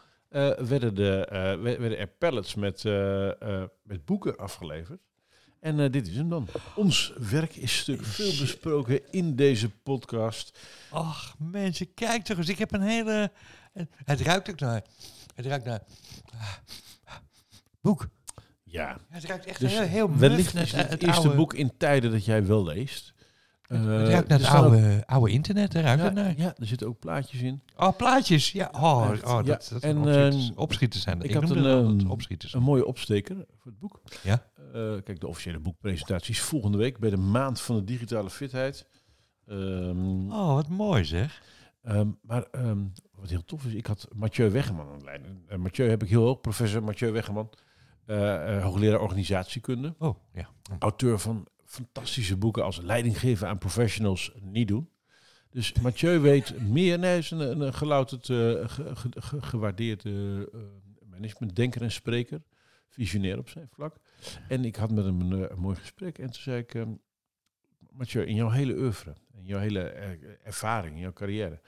werden, de, wer- werden er pallets met, met boeken afgeleverd. En eh, dit is hem dan. Ons werk is stuk veel besproken in deze podcast. Ach, mensen, kijk toch eens. Ik heb een hele... Het ruikt ook naar... Het ruikt naar... ah, boek. Ja, Het ruikt echt dus heel, heel wellicht is het, het eerste oude- boek in tijden dat jij wel leest. Het Eh, ruikt naar het ook- oude, internet. Ruikt ja, het naar. ja, er zitten ook plaatjes in. Oh, plaatjes. Ja, oh, oh dat, ja. dat En, opschieters, ehm, opschieters zijn. ik Ik, had een, het ehm, opschieters. Een mooie opsteker voor het boek. Ja? Eh, kijk, de officiële boekpresentatie is volgende week bij de Maand van de Digitale Fitheid. Ehm, Oh, wat mooi zeg. maar wat heel tof is, ik had Mathieu Weggeman aan de lijn. En, eh, Mathieu heb ik heel hoog, professor Mathieu Weggeman, hoogleraar organisatiekunda. Oh, ja. Auteur van fantastische boeken als Leiding geven aan professionals niet doen. Dus Mathieu weet meer. Nee, is een, een gelouterd, eh, ge- ge- ge- gewaardeerde eh, managementdenker en spreker. Visionair op zijn vlak. En ik had met hem een, eh, mooi gesprek. En toen zei ik, ehm, Mathieu, in jouw hele oeuvre, in jouw hele eh, ervaring, in jouw carrière,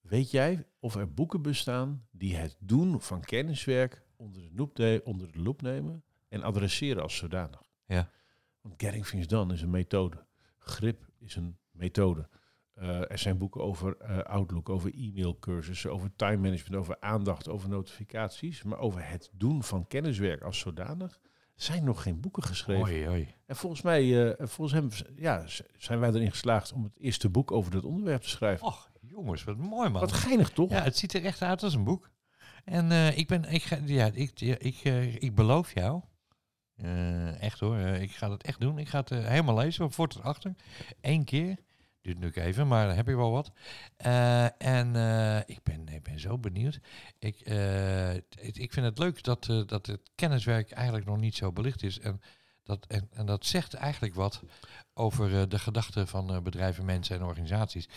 weet jij of er boeken bestaan die het doen van kenniswerk onder de onder de loep nemen en adresseren als zodanig? Ja. Want Getting Things Done is een methode. Grip is een methode. Eh, er zijn boeken over eh, Outlook, over e-mailcursussen, over time management, over aandacht, over notificaties. Maar over het doen van kenniswerk als zodanig zijn nog geen boeken geschreven. Oei, oei. En volgens mij, eh, volgens hem, ja, zijn wij erin geslaagd om het eerste boek over dit onderwerp te schrijven. Och, jongens, wat mooi man. Wat geinig toch? Ja, het ziet er echt uit als een boek. En ik ben, ik ga, ja, ik, ja, ik, ik beloof jou, eh, echt hoor, eh, ik ga het echt doen. Ik ga het eh, helemaal lezen, voor tot achter. Eén keer. Duurt natuurlijk even, maar dan heb je wel wat. En ik, ben, ik ben zo benieuwd. Ik, ik, vind het leuk dat, dat het kenniswerk eigenlijk nog niet zo belicht is. En dat, en, en dat zegt eigenlijk wat over de gedachten van bedrijven, mensen en organisaties.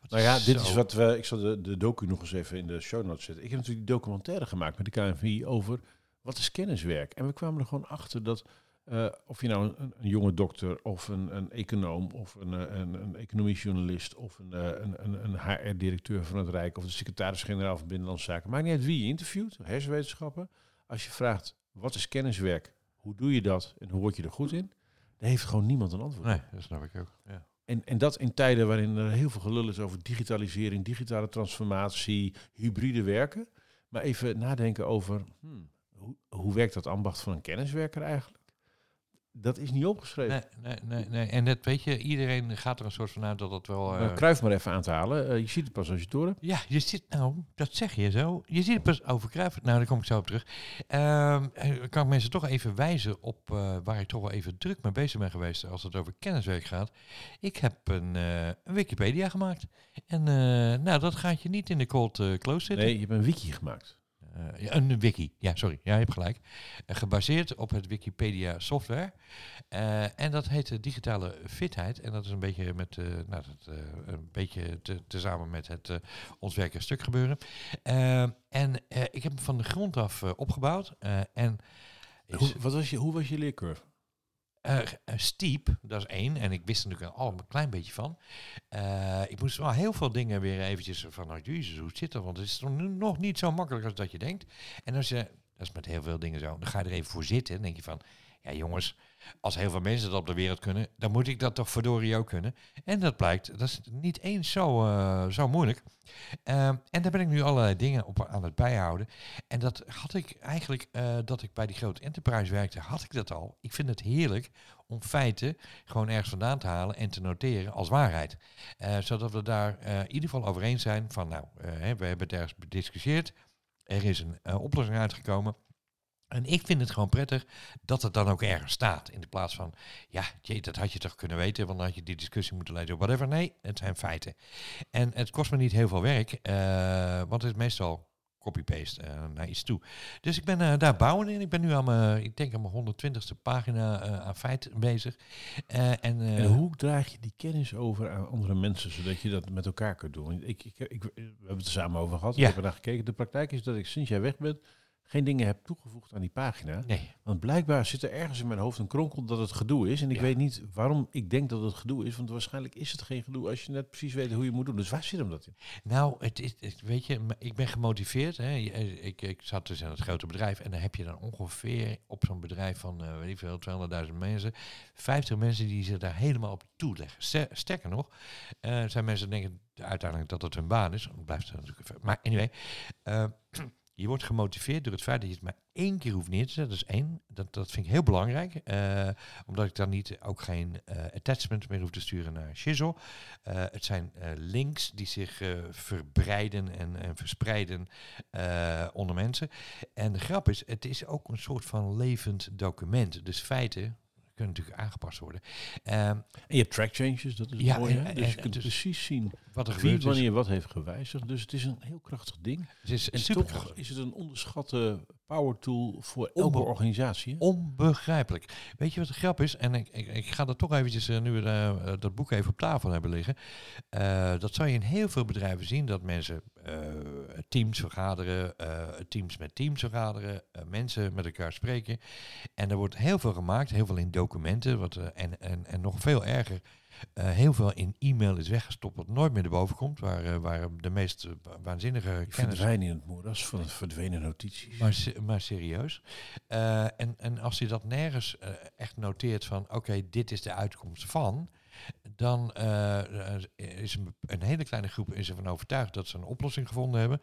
Wat Nou ja, dit zo- is wat we. Ik zal de, de docu nog eens even in de show notes zetten. Ik heb natuurlijk die documentaire gemaakt met de KNVI over wat is kenniswerk. En we kwamen er gewoon achter dat eh, of je nou een, een jonge dokter of een, een econoom of een, eh, een, een economiejournalist of een, eh, een, een, een HR-directeur van het Rijk of de secretaris-generaal van Binnenlandse Zaken, maakt niet uit wie je interviewt, hersenwetenschappen. Als je vraagt wat is kenniswerk, hoe doe je dat en hoe word je er goed in, daar heeft gewoon niemand een antwoord op. Nee, dat snap ik ook. Ja. En, en dat in tijden waarin er heel veel gelul is over digitalisering, digitale transformatie, hybride werken. Maar even nadenken over hmm, hoe, hoe werkt dat ambacht van een kenniswerker eigenlijk? Dat is niet opgeschreven. Nee, nee, nee, nee. En dat weet je, iedereen gaat er een soort van uit dat het wel... eh, Uh, Kruif maar even aan te halen. Eh, je ziet het pas als je het. Ja, je zit, nou, dat zeg je zo. Je ziet het pas over Cruijff. Nou, daar kom ik zo op terug. Eh, kan ik mensen toch even wijzen op eh, waar ik toch wel even druk mee bezig ben geweest als het over kenniswerk gaat. Ik heb een, eh, een Wikipedia gemaakt. En eh, nou, dat gaat je niet in de cold eh, close zitten. Nee, je hebt een wiki gemaakt. Eh, een wiki, ja, sorry. Ja, je hebt gelijk. Eh, gebaseerd op het Wikipedia software. Eh, en dat heet de digitale fitheid. En dat is een beetje met, nou, dat, een beetje te, tezamen met het ons werken stuk gebeuren. En ik heb hem van de grond af opgebouwd. En Hoe, wat was je, hoe was je leercurve? Eh, eh, steep, dat is één. En ik wist er natuurlijk al een klein beetje van. Eh, ik moest wel heel veel dingen weer eventjes van, nou jezus, hoe zit dat? Want het is nog niet zo makkelijk als dat je denkt. En als je, dat is met heel veel dingen zo, dan ga je er even voor zitten en denk je van, ja jongens, als heel veel mensen dat op de wereld kunnen, dan moet ik dat toch verdorie ook kunnen. En dat blijkt, dat is niet eens zo, eh, zo moeilijk. Ehm, en daar ben ik nu allerlei dingen op aan het bijhouden. En dat had ik eigenlijk, eh, dat ik bij die grote enterprise werkte, had ik dat al. Ik vind het heerlijk om feiten gewoon ergens vandaan te halen en te noteren als waarheid. Eh, zodat we daar in ieder geval over eens zijn van, nou, we hebben het ergens bediscussieerd. Er is een oplossing uitgekomen. En ik vind het gewoon prettig dat het dan ook ergens staat. In de plaats van, ja, jee, dat had je toch kunnen weten, want dan had je die discussie moeten lezen. Whatever. Nee, het zijn feiten. En het kost me niet heel veel werk, eh, want het is meestal copy-paste eh, naar iets toe. Dus ik ben eh, daar bouwen in. Ik ben nu aan mijn, ik denk aan mijn 120ste pagina aan feit bezig. En, En hoe draag je die kennis over aan andere mensen, zodat je dat met elkaar kunt doen? Ik, ik, ik, we hebben het er samen over gehad. Ja. Ik heb er naar gekeken. De praktijk is dat ik sinds jij weg bent geen dingen heb toegevoegd aan die pagina. Nee, Want blijkbaar zit er ergens in mijn hoofd een kronkel dat het gedoe is. En ik Ja. weet niet waarom ik denk dat het gedoe is. Want waarschijnlijk is het geen gedoe als je net precies weet hoe je moet doen. Dus waar zit hem dat in? Nou, het is, het- weet je, ik ben gemotiveerd. Hè. Eh, Ik, ik zat dus in het grote bedrijf en dan heb je dan ongeveer op zo'n bedrijf van, eh weet ik veel, 200.000 mensen, 50 mensen die zich daar helemaal op toeleggen. Ster- Sterker nog, eh, zijn mensen denken uiteindelijk dat het hun baan is. Dan blijft het natuurlijk even. Maar anyway, <clears throat> je wordt gemotiveerd door het feit dat je het maar één keer hoeft neer te zetten. Dat is één. Dat, dat vind ik heel belangrijk. eh, omdat ik dan niet ook geen eh attachment meer hoef te sturen naar Shizzle. Eh, het zijn eh, links die zich eh, verbreiden en, en verspreiden eh, onder mensen. En de grap is, het is ook een soort van levend document. Dus feiten kunnen natuurlijk aangepast worden. Ehm, En je hebt track changes, dat is Ja, mooi. en- dus je en kunt dus precies zien wat er gebeurt is, wanneer wat heeft gewijzigd. Dus het is een heel krachtig ding. het is En toch is het een onderschatte power tool voor Onbe- elke organisatie. Onbegrijpelijk. Weet je wat de grap is? En ik, ik, ik ga dat toch eventjes, eh, nu we eh, dat boek even op tafel hebben liggen. eh, dat zal je in heel veel bedrijven zien, dat mensen teams vergaderen, teams met teams vergaderen, mensen met elkaar spreken. En er wordt heel veel gemaakt, heel veel in documenten, wat, en, en, en nog veel erger, heel veel in e-mail is weggestopt wat nooit meer erboven komt, waar, eh, waar de meest eh, waanzinnige kennis verdwijnen in het moeras van het verdwenen notities. maar, maar serieus. Eh, en, en als je dat nergens eh, echt noteert van oké, dit is de uitkomst van, dan eh, is een, een hele kleine groep is ervan overtuigd dat ze een oplossing gevonden hebben.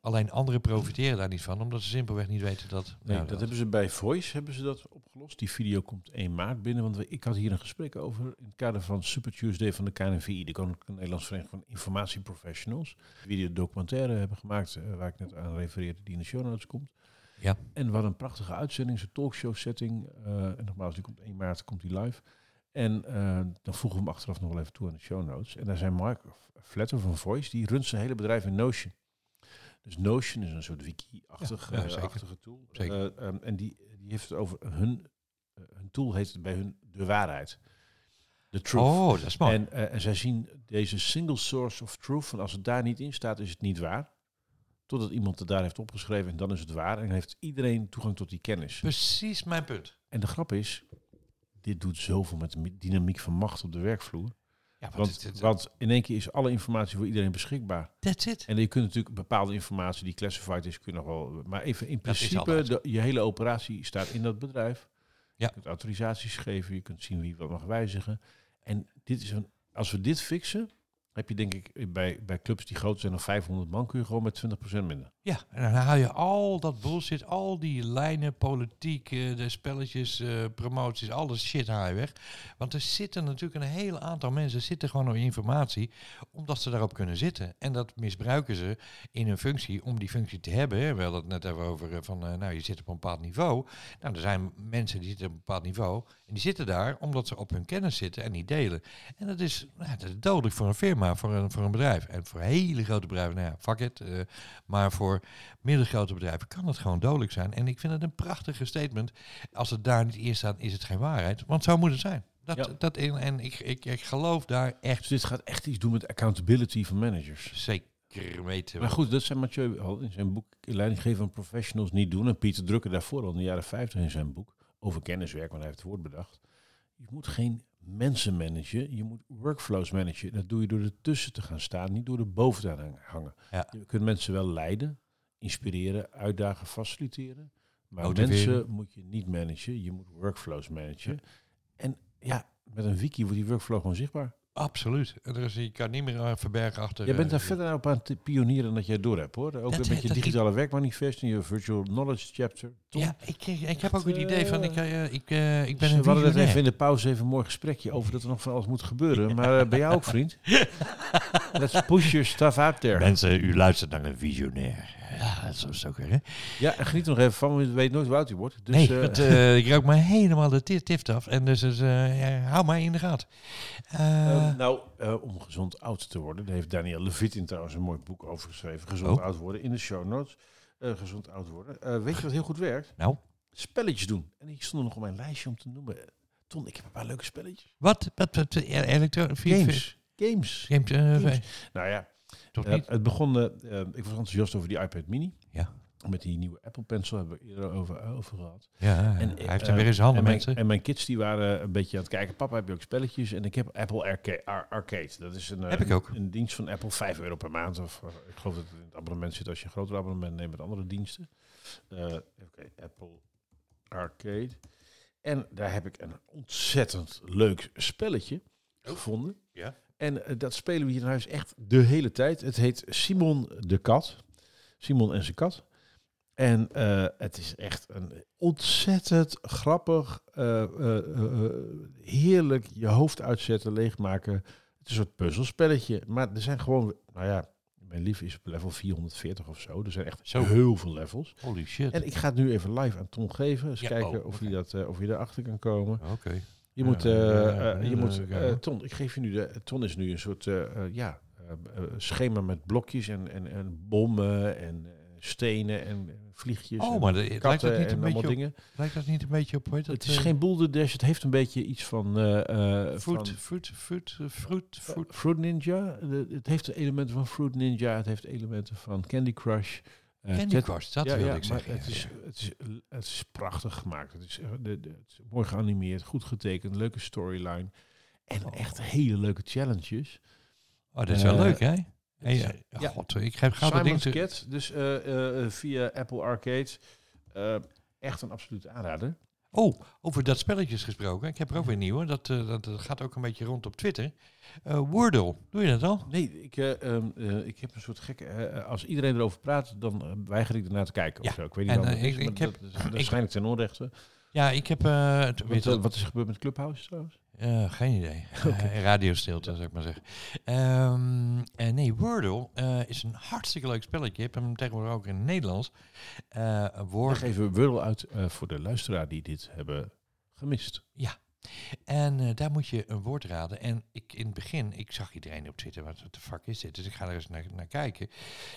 Alleen anderen profiteren daar niet van, omdat ze simpelweg niet weten dat. Nee, nou, dat hebben ze bij Voice hebben ze dat opgelost. Die video komt 1 maart binnen, want we- ik had hier een gesprek over in het kader van Super Tuesday van de KNVI, de Koninklijke Nederlandse Vereniging van Informatieprofessionals. Die een documentaire hebben gemaakt, eh, waar ik net aan refereerde, die in de show notes komt. Ja. En wat een prachtige uitzending, zo'n talkshow setting. eh, en nogmaals, die komt 1 maart, komt die live. En eh, dan voegen we hem achteraf nog wel even toe aan de show notes. En daar zijn Mark Fletter van Voice, die runt zijn hele bedrijf in Notion. Dus Notion is een soort wiki-achtig Ja, ja, eh, tool. Zeker. Eh, ehm, en die, die heeft het over hun, eh, hun tool heet bij hun de waarheid. De truth. Oh, dat is mooi. En, eh, en zij zien deze single source of truth, van als het daar niet in staat, is het niet waar. Totdat iemand het daar heeft opgeschreven en dan is het waar. En heeft iedereen toegang tot die kennis. Precies mijn punt. En de grap is, dit doet zoveel met de mi- dynamiek van macht op de werkvloer. Ja, Want, want in één keer is alle informatie voor iedereen beschikbaar. that's it. En je kunt natuurlijk bepaalde informatie die classified is, kun je nog wel. Maar even in principe, de, je hele operatie staat in dat bedrijf. Ja. Je kunt autorisaties geven, je kunt zien wie wat mag wijzigen. En dit is een, als we dit fixen, heb je denk ik bij, bij clubs die groter zijn dan 500 man, kun je gewoon met 20% minder. Ja, en dan haal je al dat bullshit, al die lijnen, politiek, eh, de spelletjes, eh, promoties, alles shit haal je weg. Want er zitten natuurlijk een heel aantal mensen, zitten gewoon op informatie, omdat ze daarop kunnen zitten. En dat misbruiken ze in hun functie, om die functie te hebben. We hadden het net even over eh, van, nou je zit op een bepaald niveau. Nou, er zijn mensen die zitten op een bepaald niveau, en die zitten daar omdat ze op hun kennis zitten en niet delen. En dat is, nou, dat is dodelijk voor een firma, voor een, voor een bedrijf. En voor hele grote bedrijven, nou ja, fuck it. maar voor middelgrote bedrijven kan het gewoon dodelijk zijn. En ik vind het een prachtige statement. Als het daar niet in staat, is het geen waarheid. Want zo moet het zijn. Dat, Ja. dat, en en ik, ik, ik geloof daar echt Dus dit gaat echt iets doen met accountability van managers. zeker weten. Maar goed, dat zijn Mathieu al in zijn boek Leidinggeven van Professionals niet doen. En Pieter Drucker daarvoor al in de jaren 50 in zijn boek over kenniswerk, want hij heeft het woord bedacht. Je moet geen mensen managen, je moet workflows managen. Dat doe je door ertussen te gaan staan, niet door er boven te gaan hangen. Ja. Je kunt mensen wel leiden, inspireren, uitdagen, faciliteren. Maar Motiveren. mensen moet je niet managen, je moet workflows managen. En ja, met een wiki wordt die workflow gewoon zichtbaar. Absoluut. En er is, je kan niet meer eh, verbergen achter... Jij bent eh, daar verder op aan het pionieren dat jij door hebt hoor. Ook Dat- met je digitale werkmanifest en je virtual knowledge chapter. Ja, ik, ik, ik heb ook het idee van, ik, eh, ik, ik ben dus een we hadden visionair. even in de pauze even een mooi gesprekje over dat er nog van alles moet gebeuren. Maar ben jij ook vriend? <laughs> Let's push your stuff out there. Mensen, u luistert naar een visionair. Ja, dat is zo weer, hè? Ja, en geniet er nog even van, want je weet nooit hoe oud hij wordt. Dus, nee, eh, want, eh, <laughs> ik rook me helemaal de tif- tift af. En dus, dus eh, ja, hou mij in de gaten. Nou, om gezond oud te worden, daar heeft Daniel Levitin trouwens een mooi boek over geschreven. Gezond Oh. oud worden, in de show notes. Gezond oud worden. Weet je wat heel goed werkt? nou, Spelletjes doen. En die stonden nog op mijn lijstje om te noemen. Ton, ik heb een paar leuke spelletjes. wat? wat, wat Games. Games. Games, Games. Nou ja, Toch eh, niet? het begon, eh, eh, ik was enthousiast over die iPad mini. Ja. Met die nieuwe Apple Pencil hebben we eerder over, over gehad. Ja, En, hij heeft hem weer in zijn handen, en mijn, mensen. En mijn kids die waren een beetje aan het kijken. Papa, heb je ook spelletjes? En ik heb Apple Arca- Ar- Arcade. Dat is een, Heb ik ook. een dienst van Apple, 5 euro per maand. Of ik geloof dat het in het abonnement zit als je een groter abonnement neemt met andere diensten. Oké, Apple Arcade. En daar heb ik een ontzettend leuk spelletje gevonden. Ja. En eh, dat spelen we hier in huis echt de hele tijd. Het heet Simon de Kat. Simon en zijn kat. En eh, het is echt een ontzettend grappig, eh, heerlijk je hoofd uitzetten, leegmaken. Het is een soort puzzelspelletje. Maar er zijn gewoon, nou ja, mijn lief is op level 440 of zo. Er zijn echt Zo. heel veel levels. Holy shit. En ik ga het nu even live aan Ton geven. Eens Ja, kijken oh, of, hij dat, of hij erachter kan komen. Oké. Je moet, eh, eh, je moet eh. Ton, ik geef je nu de, Ton is nu een soort, ja, schema met blokjes en, en, en bommen en stenen en vliegjes. Oh, maar de- lijkt dat niet en een beetje op, dingen. lijkt dat niet een beetje op, dat? Het is geen Boulder Dash, het heeft een beetje iets van... eh, Fruit, van fruit, fruit, fruit, fruit. Fruit Ninja. De- het heeft elementen van Fruit Ninja, het heeft elementen van Candy Crush. Eh, Candy Crush, dat ja, wilde ja, ik zeggen. Het ja, is, het, is, het is prachtig gemaakt. Het is, eh, de, de, het is mooi geanimeerd, goed getekend, leuke storyline. En Oh. echt hele leuke challenges. Oh, dat is wel eh, leuk, hè? Hey, is- ja. God, ik heb gauw dat ding... Cat, dus eh, eh, eh, via Apple Arcade. Eh, echt een absolute aanrader. Oh, over dat spelletjes gesproken. Ik heb er ook weer een nieuwe. Dat, eh, dat, dat gaat ook een beetje rond op Twitter. Eh Wordle, doe je dat al? Nee, ik, eh, ehm, eh, ik heb een soort gekke... als iedereen erover praat, dan weiger ik ernaar te kijken. Ja, Of zo. Ik weet niet en, ik- ik heb- dat waarschijnlijk ten onrechte. Ja, ik heb... eh, Wat, eh, wat is er gebeurd met Clubhouse trouwens? Eh, geen idee. <laughs> Eh, radiostilte, zou ik maar zeggen. Eh, nee, Wordle is een hartstikke leuk spelletje. Je hebt hem tegenwoordig ook in het Nederlands. Woord, even Wordle uit voor de luisteraar die dit hebben gemist. en eh, daar moet je een woord raden. En ik in het begin, ik zag iedereen op Twitter, wat de fuck is dit? Dus ik ga er eens naar, naar kijken.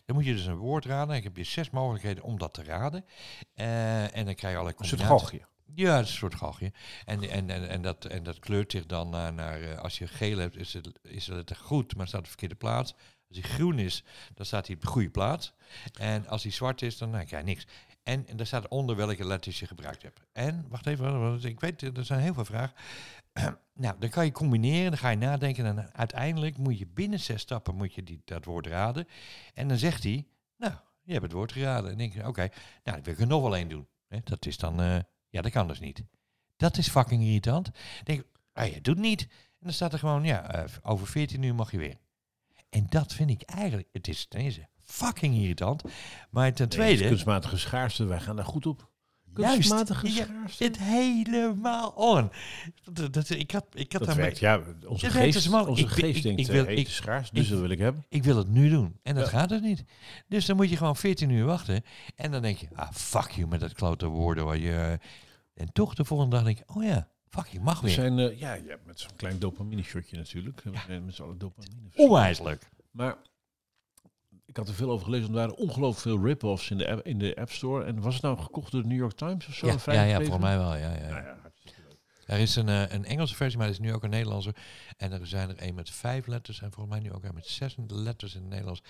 Dan moet je dus een woord raden. Ik heb je zes mogelijkheden om dat te raden. En dan krijg je allerlei Een soort combinaties. galgje. Ja, het is een soort galgje. En, en, en, en, dat, en dat kleurt zich dan naar, naar eh, als je geel hebt, is het, is het goed, maar staat op de verkeerde plaats. Als hij groen is, dan staat hij op de goede plaats. En als hij zwart is, dan nou, krijg niks. En, en daar staat onder welke letters je gebruikt hebt. En, wacht even, want ik weet, er zijn heel veel vragen. <clears throat> nou, dan kan je combineren, dan ga je nadenken. En uiteindelijk moet je binnen zes stappen moet je die, dat woord raden. En dan zegt hij, nou, je hebt het woord geraden. En dan denk je, oké, nou, dan wil ik er nog wel één doen. Dat is dan... eh, ja, dat kan dus niet. Dat is fucking irritant. Denk ah, je doet niet. En dan staat er gewoon, ja, eh, over 14 uur mag je weer. En dat vind ik eigenlijk, het is ten eerste fucking irritant. Maar ten Nee, tweede, kunstmatige schaarste, wij gaan daar goed op. juist, Kunstmatige ja, schaarste. het helemaal on. Dat, dat, ik had, ik had Dat werkt, ja. Onze dus geest, mal. onze Ik geest ik- denkt, ik eh, wil- ik- het is schaars, dus ik- dat wil ik hebben. ik wil het nu doen. En dat Ja. gaat dus niet. Dus dan moet je gewoon 14 uur wachten. En dan denk je, ah, fuck you met dat klote woorden. Waar je, en toch de volgende dag denk ik, oh ja, fuck je mag We weer. zijn, eh, ja, ja, met zo'n klein dopamine shotje natuurlijk. Met z'n allen dopamine. Onwijselijk. Maar ik had er veel over gelezen. Er waren ongelooflijk veel rip-offs in de, app, in de App Store. En was het nou gekocht door de New York Times of zo? Ja, ja, ja, volgens mij wel. Ja, ja. Nou ja. Er is een, eh, een Engelse versie, maar er is nu ook een Nederlandse. En er zijn er een met vijf letters en volgens mij nu ook een met zes letters in het Nederlands.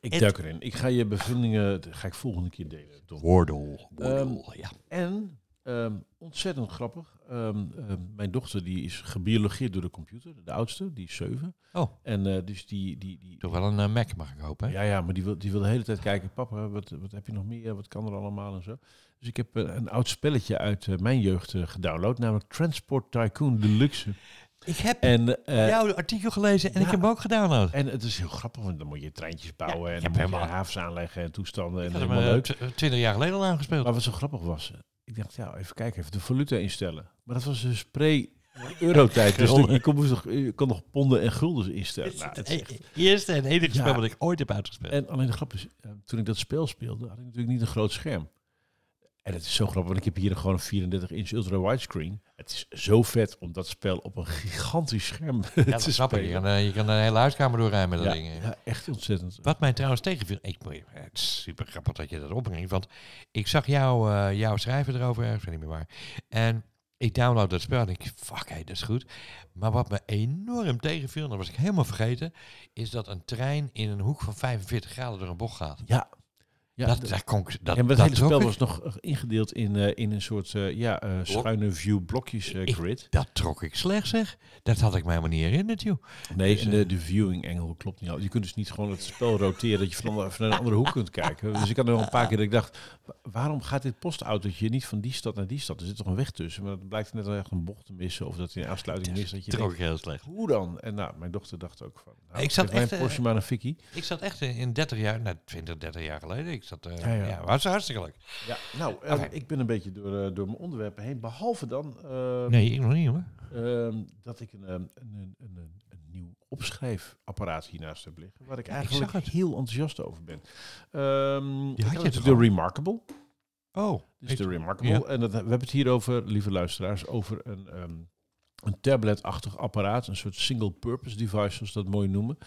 Ik duik erin. Ik ga je bevindingen, ga ik volgende keer delen. Wordle. Wordle, ja. En ehm, ontzettend grappig. Ehm, ehm, mijn dochter die is gebiologeerd door de computer. De oudste, die is zeven. Oh. En eh, dus die, die, die, Toch wel een eh, Mac, mag ik hopen. hè? Ja, ja, maar die wil, die wil de hele tijd kijken. Papa, wat, wat heb je nog meer? Wat kan er allemaal en zo? Dus ik heb eh, een oud spelletje uit mijn jeugd gedownload. Namelijk Transport Tycoon Deluxe. Ik heb En, eh, jouw artikel gelezen en ja. ik heb hem ook gedownload. en het is heel grappig, want dan moet je treintjes bouwen. Ja, en dan moet je havens aanleggen en toestanden. Ik En helemaal leuk. tw- twintig jaar geleden al aangespeeld. Maar wat zo grappig was, ik dacht, ja, even kijken, even de valuta instellen. Maar dat was dus pre-eurotijd. dus Gulden. je kon, nog, je kon nog ponden en guldens instellen. Nou, het is echt- Het eerste en enige Ja. spel dat ik ooit heb uitgespeeld. En alleen de grap is, eh, toen ik dat spel speelde, had ik natuurlijk niet een groot scherm. En het is zo grappig, want ik heb hier gewoon een 34 inch ultra widescreen. Het is zo vet om dat spel op een gigantisch scherm <laughs> ja, te grappig. Je kan, eh, je kan de hele huiskamer doorrijden met dat Ja, ding. ja, echt ontzettend. Wat mij trouwens tegenviel, ik, je- het is super grappig dat je dat opbrengt, want ik zag jou, eh, jouw schrijven erover, ik weet niet meer waar. En ik download dat spel en denk, fuck, hey, dat is goed. Maar wat me enorm tegenviel, en dat was ik helemaal vergeten, is dat een trein in een hoek van 45 graden door een bocht gaat. Ja, ja dat, d- daar kon dat, en het dat hele spel was nog eh, ingedeeld in, eh, in een soort eh, ja, schuine view blokjes Ik- grid. Dat trok ik slecht, zeg. Dat had ik mij helemaal niet herinnerd, joh. Nee, Dus, de, de viewing angle klopt niet. al. Je kunt dus niet gewoon het spel roteren dat je van, een- van een andere hoek kunt kijken. Dus ik had er nog een paar keer dat ik dacht, waarom gaat dit postautootje niet van die stad naar die stad? Er zit toch een weg tussen? Maar het blijkt net wel echt een bocht te missen of dat hij een afsluiting mist. Dat je denkt, ik heel slecht. hoe dan? En nou, mijn dochter dacht ook van, nou, Ik zat echt, een eh, Porsche maar een fikkie. Ik zat echt in in 30 jaar, nou 20, 30 jaar geleden. Ik zat, eh Ja, ja, ja. was hartstikke leuk. Ja, nou, eh, ik ben een beetje door, door mijn onderwerpen heen. Behalve dan eh, Nee, ik nog niet hoor. ehm, dat ik een, een, een, een nieuw opschrijfapparaat hiernaast heb liggen. Waar ik Ja, ik eigenlijk zag het. heel enthousiast over ben. Ehm had ik je had toch het de? Remarkable. Oh, Dus de Remarkable. Ja. En dat, we hebben het hier over, lieve luisteraars, over een, ehm, een tablet-achtig apparaat. Een soort single-purpose device, zoals ze dat mooi noemen.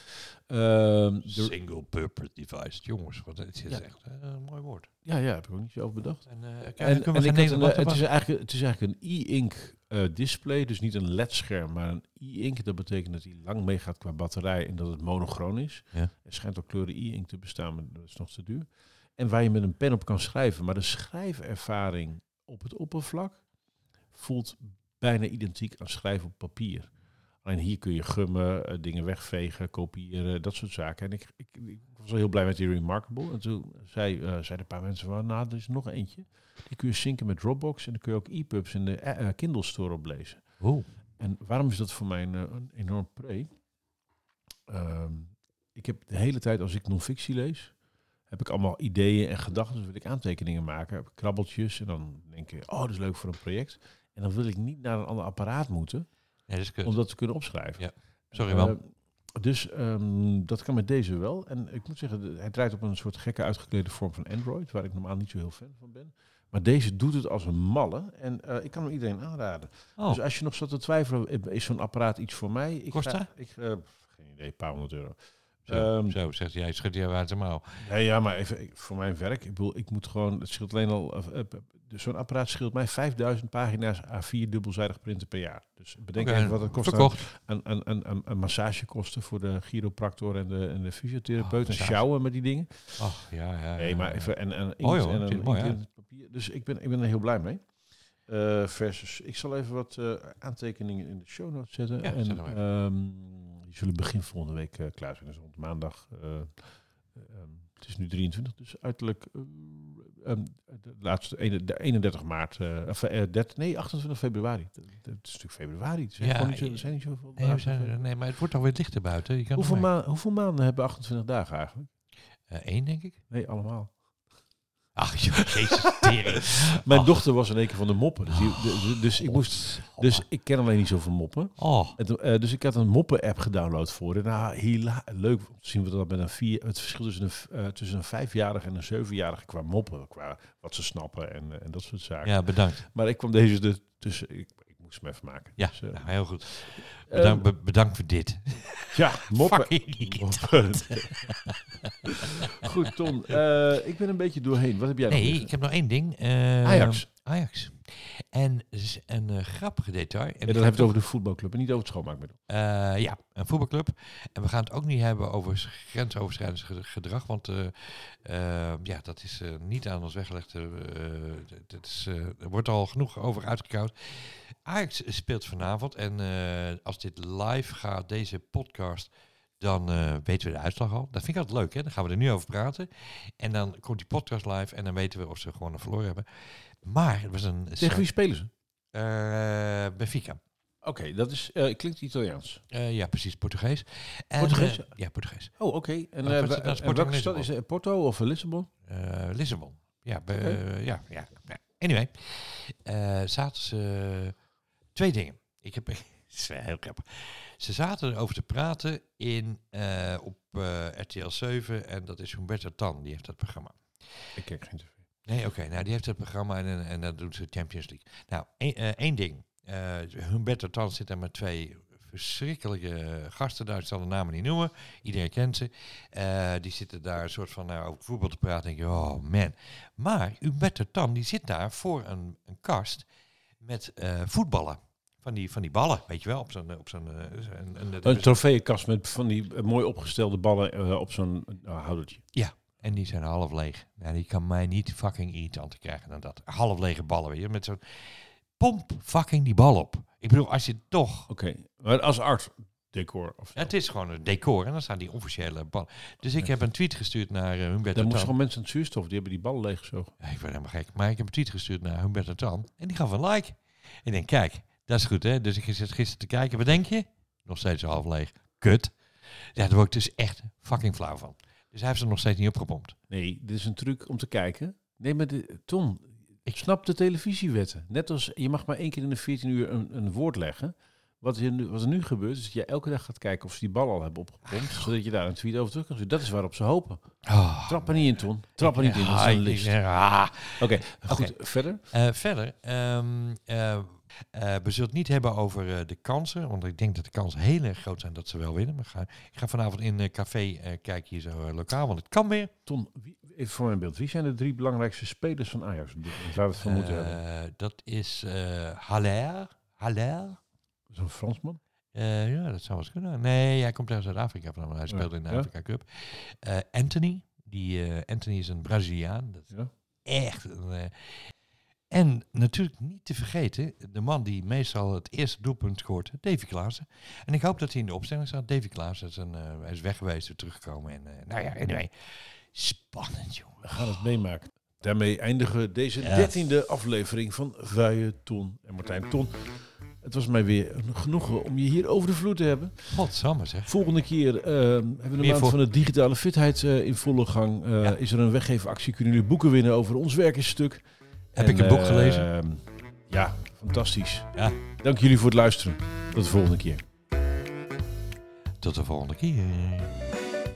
Ehm, de- single purpose device. Jongens, wat het is Ja. echt eh, een mooi woord. ja, ja, heb ik ook niet zo over bedacht. En, eh, En, kunnen en we ik had een, eh, het, is eigenlijk, het is eigenlijk een e-ink eh, display, dus niet een LED-scherm, maar een e-ink. Dat betekent dat hij lang meegaat qua batterij en dat het monochroon is. Ja. Er schijnt ook kleuren e-ink te bestaan, maar dat is nog te duur. En waar je met een pen op kan schrijven, maar de schrijfervaring op het oppervlak voelt bijna identiek aan schrijven op papier. Alleen hier kun je gummen, eh, dingen wegvegen, kopiëren, dat soort zaken. En ik, ik, ik was wel heel blij met die Remarkable. En toen zei, eh, zeiden een paar mensen van, nou, er is nog eentje. Die kun je synken met Dropbox en dan kun je ook e-pubs in de eh, Kindle Store oplezen. Oeh. En waarom is dat voor mij een, een enorm pre? Ehm, ik heb de hele tijd, als ik non-fictie lees, heb heb ik allemaal ideeën en gedachten. Dus wil ik aantekeningen maken, heb ik krabbeltjes. En dan denk ik, oh, dat is leuk voor een project. En dan wil ik niet naar een ander apparaat moeten Nee, dat is kut. om dat te kunnen opschrijven. Ja. Sorry, Eh, man. dus ehm, dat kan met deze wel. En ik moet zeggen, hij draait op een soort gekke uitgeklede vorm van Android, waar ik normaal niet zo heel fan van ben. Maar deze doet het als een malle. En eh, ik kan hem iedereen aanraden. Oh, Dus als je nog zat te twijfelen, eh, is zo'n apparaat iets voor mij? Ik Kost ga- dat? Ik, eh, geen idee, een paar honderd euro. zo, ehm, zo, zegt hij. Schudt hij uit zijn mouw. Nee, ja, maar even ik- voor mijn werk. Ik bedoel, ik moet gewoon. Het scheelt alleen al. eh, eh, dus zo'n apparaat scheelt mij 5000 pagina's A4 dubbelzijdig printen per jaar. Dus bedenk even wat het kost. aan- Verkocht. Een, een, een, een, een massagekosten voor de chiropractor en de, en de fysiotherapeut. Oh, en sjouwen met die dingen. Oh, ja, ja. Nee, maar even. En, en, Mooi, inkt hoor. en een mooi papier. Dus ik ben, ik ben er heel blij mee. Eh, versus, ik zal even wat eh, aantekeningen in de show notes zetten. Ja, en ehm, die zullen begin volgende week eh, klaar zijn. Dus rond maandag. eh, ehm, het is nu 23, dus uiterlijk eh, ehm, de laatste ene- de 31 maart. eh, of, eh, 30, nee, 28 februari. Het is natuurlijk februari. Het zijn Ja, niet zo, eh, er zijn niet zoveel Nee, we dagen. zijn, nee, maar het wordt alweer lichter buiten. Je kan hoeveel, maan, hoeveel maanden hebben 28 dagen eigenlijk? Eh, één, denk ik. Nee, allemaal. Ach, joh, jezus, tering. <laughs> Mijn Och. dochter was in één keer van de moppen. Dus, die- de- de- dus ik moest. Dus ik ken alleen niet zoveel moppen. Oh, En toen, eh, dus ik had een moppen-app gedownload voor. En nou, hila- leuk om te zien wat dat met een vier, het verschil tussen een, eh, tussen een vijfjarige en een zevenjarige qua moppen, qua wat ze snappen en, eh, en dat soort zaken. ja, bedankt. Maar ik kwam deze er tussen. Ik, even maken. Ja, Dus, eh, nou, heel goed. Bedankt, be- bedankt voor dit. ja, <laughs> moppen. Moppen. Goed, Ton. eh, ik ben een beetje doorheen. Wat heb jij nog Nee, liggen? ik heb nog één ding. Eh, Ajax. Ajax. En is een eh, grappige detail. En die dan hebben we het over de voetbalclub en niet over het schoonmaakmiddel. Eh, ja, een voetbalclub. En we gaan het ook niet hebben over grensoverschrijdend ge- gedrag, want eh, ja, dat is niet aan ons weggelegd. dat is, er wordt al genoeg over uitgekoud. Ajax speelt vanavond en als dit live gaat, deze podcast, dan weten we de uitslag al. Dat vind ik altijd leuk, hè? Dan gaan we er nu over praten. En dan komt die podcast live en dan weten we of ze gewoon verloren hebben. Maar het was een... Tegen wie spelen ze? Eh, Benfica. Oké, dat is, eh, klinkt Italiaans. Eh, ja, precies, Portugees. En, Portugees? ja, Portugees. Oh, oké. En, Oh, en welke stad is het? Porto of Lissabon? Lissabon. Ja, be- ja, ja, ja. Anyway, zaten ze... Twee dingen. Ik heb... <laughs> Is heel grappig. Ze zaten erover te praten in, op RTL 7 en dat is Humberto Tan, die heeft dat programma. Ik kijk geen tv. Nee, oké. nou, die heeft het programma en, en, en dat doet ze Champions League. Nou, één, eh, ding. Eh Humberto Tan zit daar met twee verschrikkelijke gasten. Daar ik zal de namen niet noemen. Iedereen kent ze. Eh, die zitten daar een soort van nou, over voetbal te praten. En denk je, oh man. Maar Humberto Tan, die zit daar voor een, een kast met voetballen. Van die, van die ballen, weet je wel, op zo'n... Op zo'n een, een- trofeeënkast met van die mooi opgestelde ballen op zo'n uh, houdertje. En die zijn half leeg. Nou, die kan mij niet fucking irritanter krijgen dan dat. Half lege ballen, weet je. Met zo'n... Pomp fucking die bal op. Ik bedoel, als je toch... Oké, maar als art decor of zo. Het is gewoon een decor en dan staan die officiële ballen. Dus ik heb een tweet gestuurd naar uh, Humberto Dan moesten gewoon mensen aan het zuurstof, die hebben die ballen leeggezogen. Ja, ik ben helemaal gek. Maar ik heb een tweet gestuurd naar Humberto Tan. En die gaf een like. Ik denk, kijk, dat is goed hè. Dus ik zit gisteren te kijken. Wat denk je? Nog steeds half leeg. Kut. Ja, daar word ik dus echt fucking flauw van. Dus hij heeft ze nog steeds niet opgepompt. Nee, dit is een truc om te kijken. Nee, maar de, Ton, ik snap de televisiewetten. Net als je mag maar één keer in de 14 uur een, een woord leggen. Wat er, nu, wat er nu gebeurt, is dat je elke dag gaat kijken of ze die bal al hebben opgepompt. zodat je daar een tweet over terug kan doen. Dat is waarop ze hopen. Oh. Trap er niet in, Ton. Trap er niet in. Dat is een list. ah. Oké, goed. Verder? Eh, verder, ehm, eh, eh, we zullen het niet hebben over eh, de kansen, want ik denk dat de kansen heel erg groot zijn dat ze wel winnen. Maar ga, ik ga vanavond in een café eh, kijken hier zo lokaal, want het kan weer. Ton, wie, even voor mijn beeld. Wie zijn de drie belangrijkste spelers van Ajax? We het van moeten hebben. Dat is Haller. Haller? Zo'n Fransman? Eh, ja, dat zou wel eens kunnen. Nee, hij komt uit Zuid-Afrika vandaan. Hij speelde in de Ja. Afrika Cup. Anthony. Die, Anthony is een Braziliaan. Dat is Ja. echt een, en natuurlijk niet te vergeten, de man die meestal het eerste doelpunt scoort, Davy Klaassen. En ik hoop dat hij in de opstelling staat. Davy Klaassen is, een, hij is weg geweest, teruggekomen. En, eh, nou ja, anyway. Spannend, jongen. We gaan het meemaken. Daarmee eindigen we deze dertiende ja. aflevering van Vuien, Ton en Martijn Ton. Het was mij weer een genoegen om je hier over de vloer te hebben. Godsamme zeg. Volgende keer eh, hebben we de maand van de digitale fitheid in volle gang. Is er een weggevenactie, kunnen jullie boeken winnen over ons werk stuk. Heb ik een boek gelezen? Ehm, ja, fantastisch. Ja. Dank jullie voor het luisteren. Tot de volgende keer. Tot de volgende keer.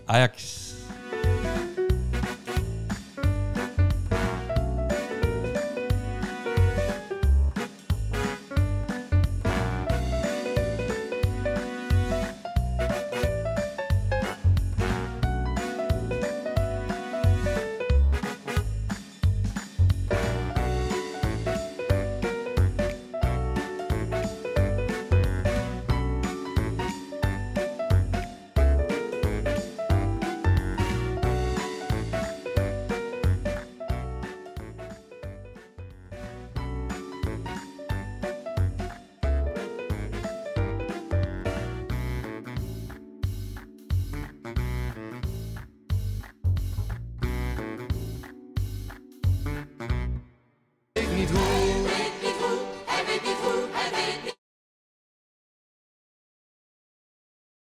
Ajax.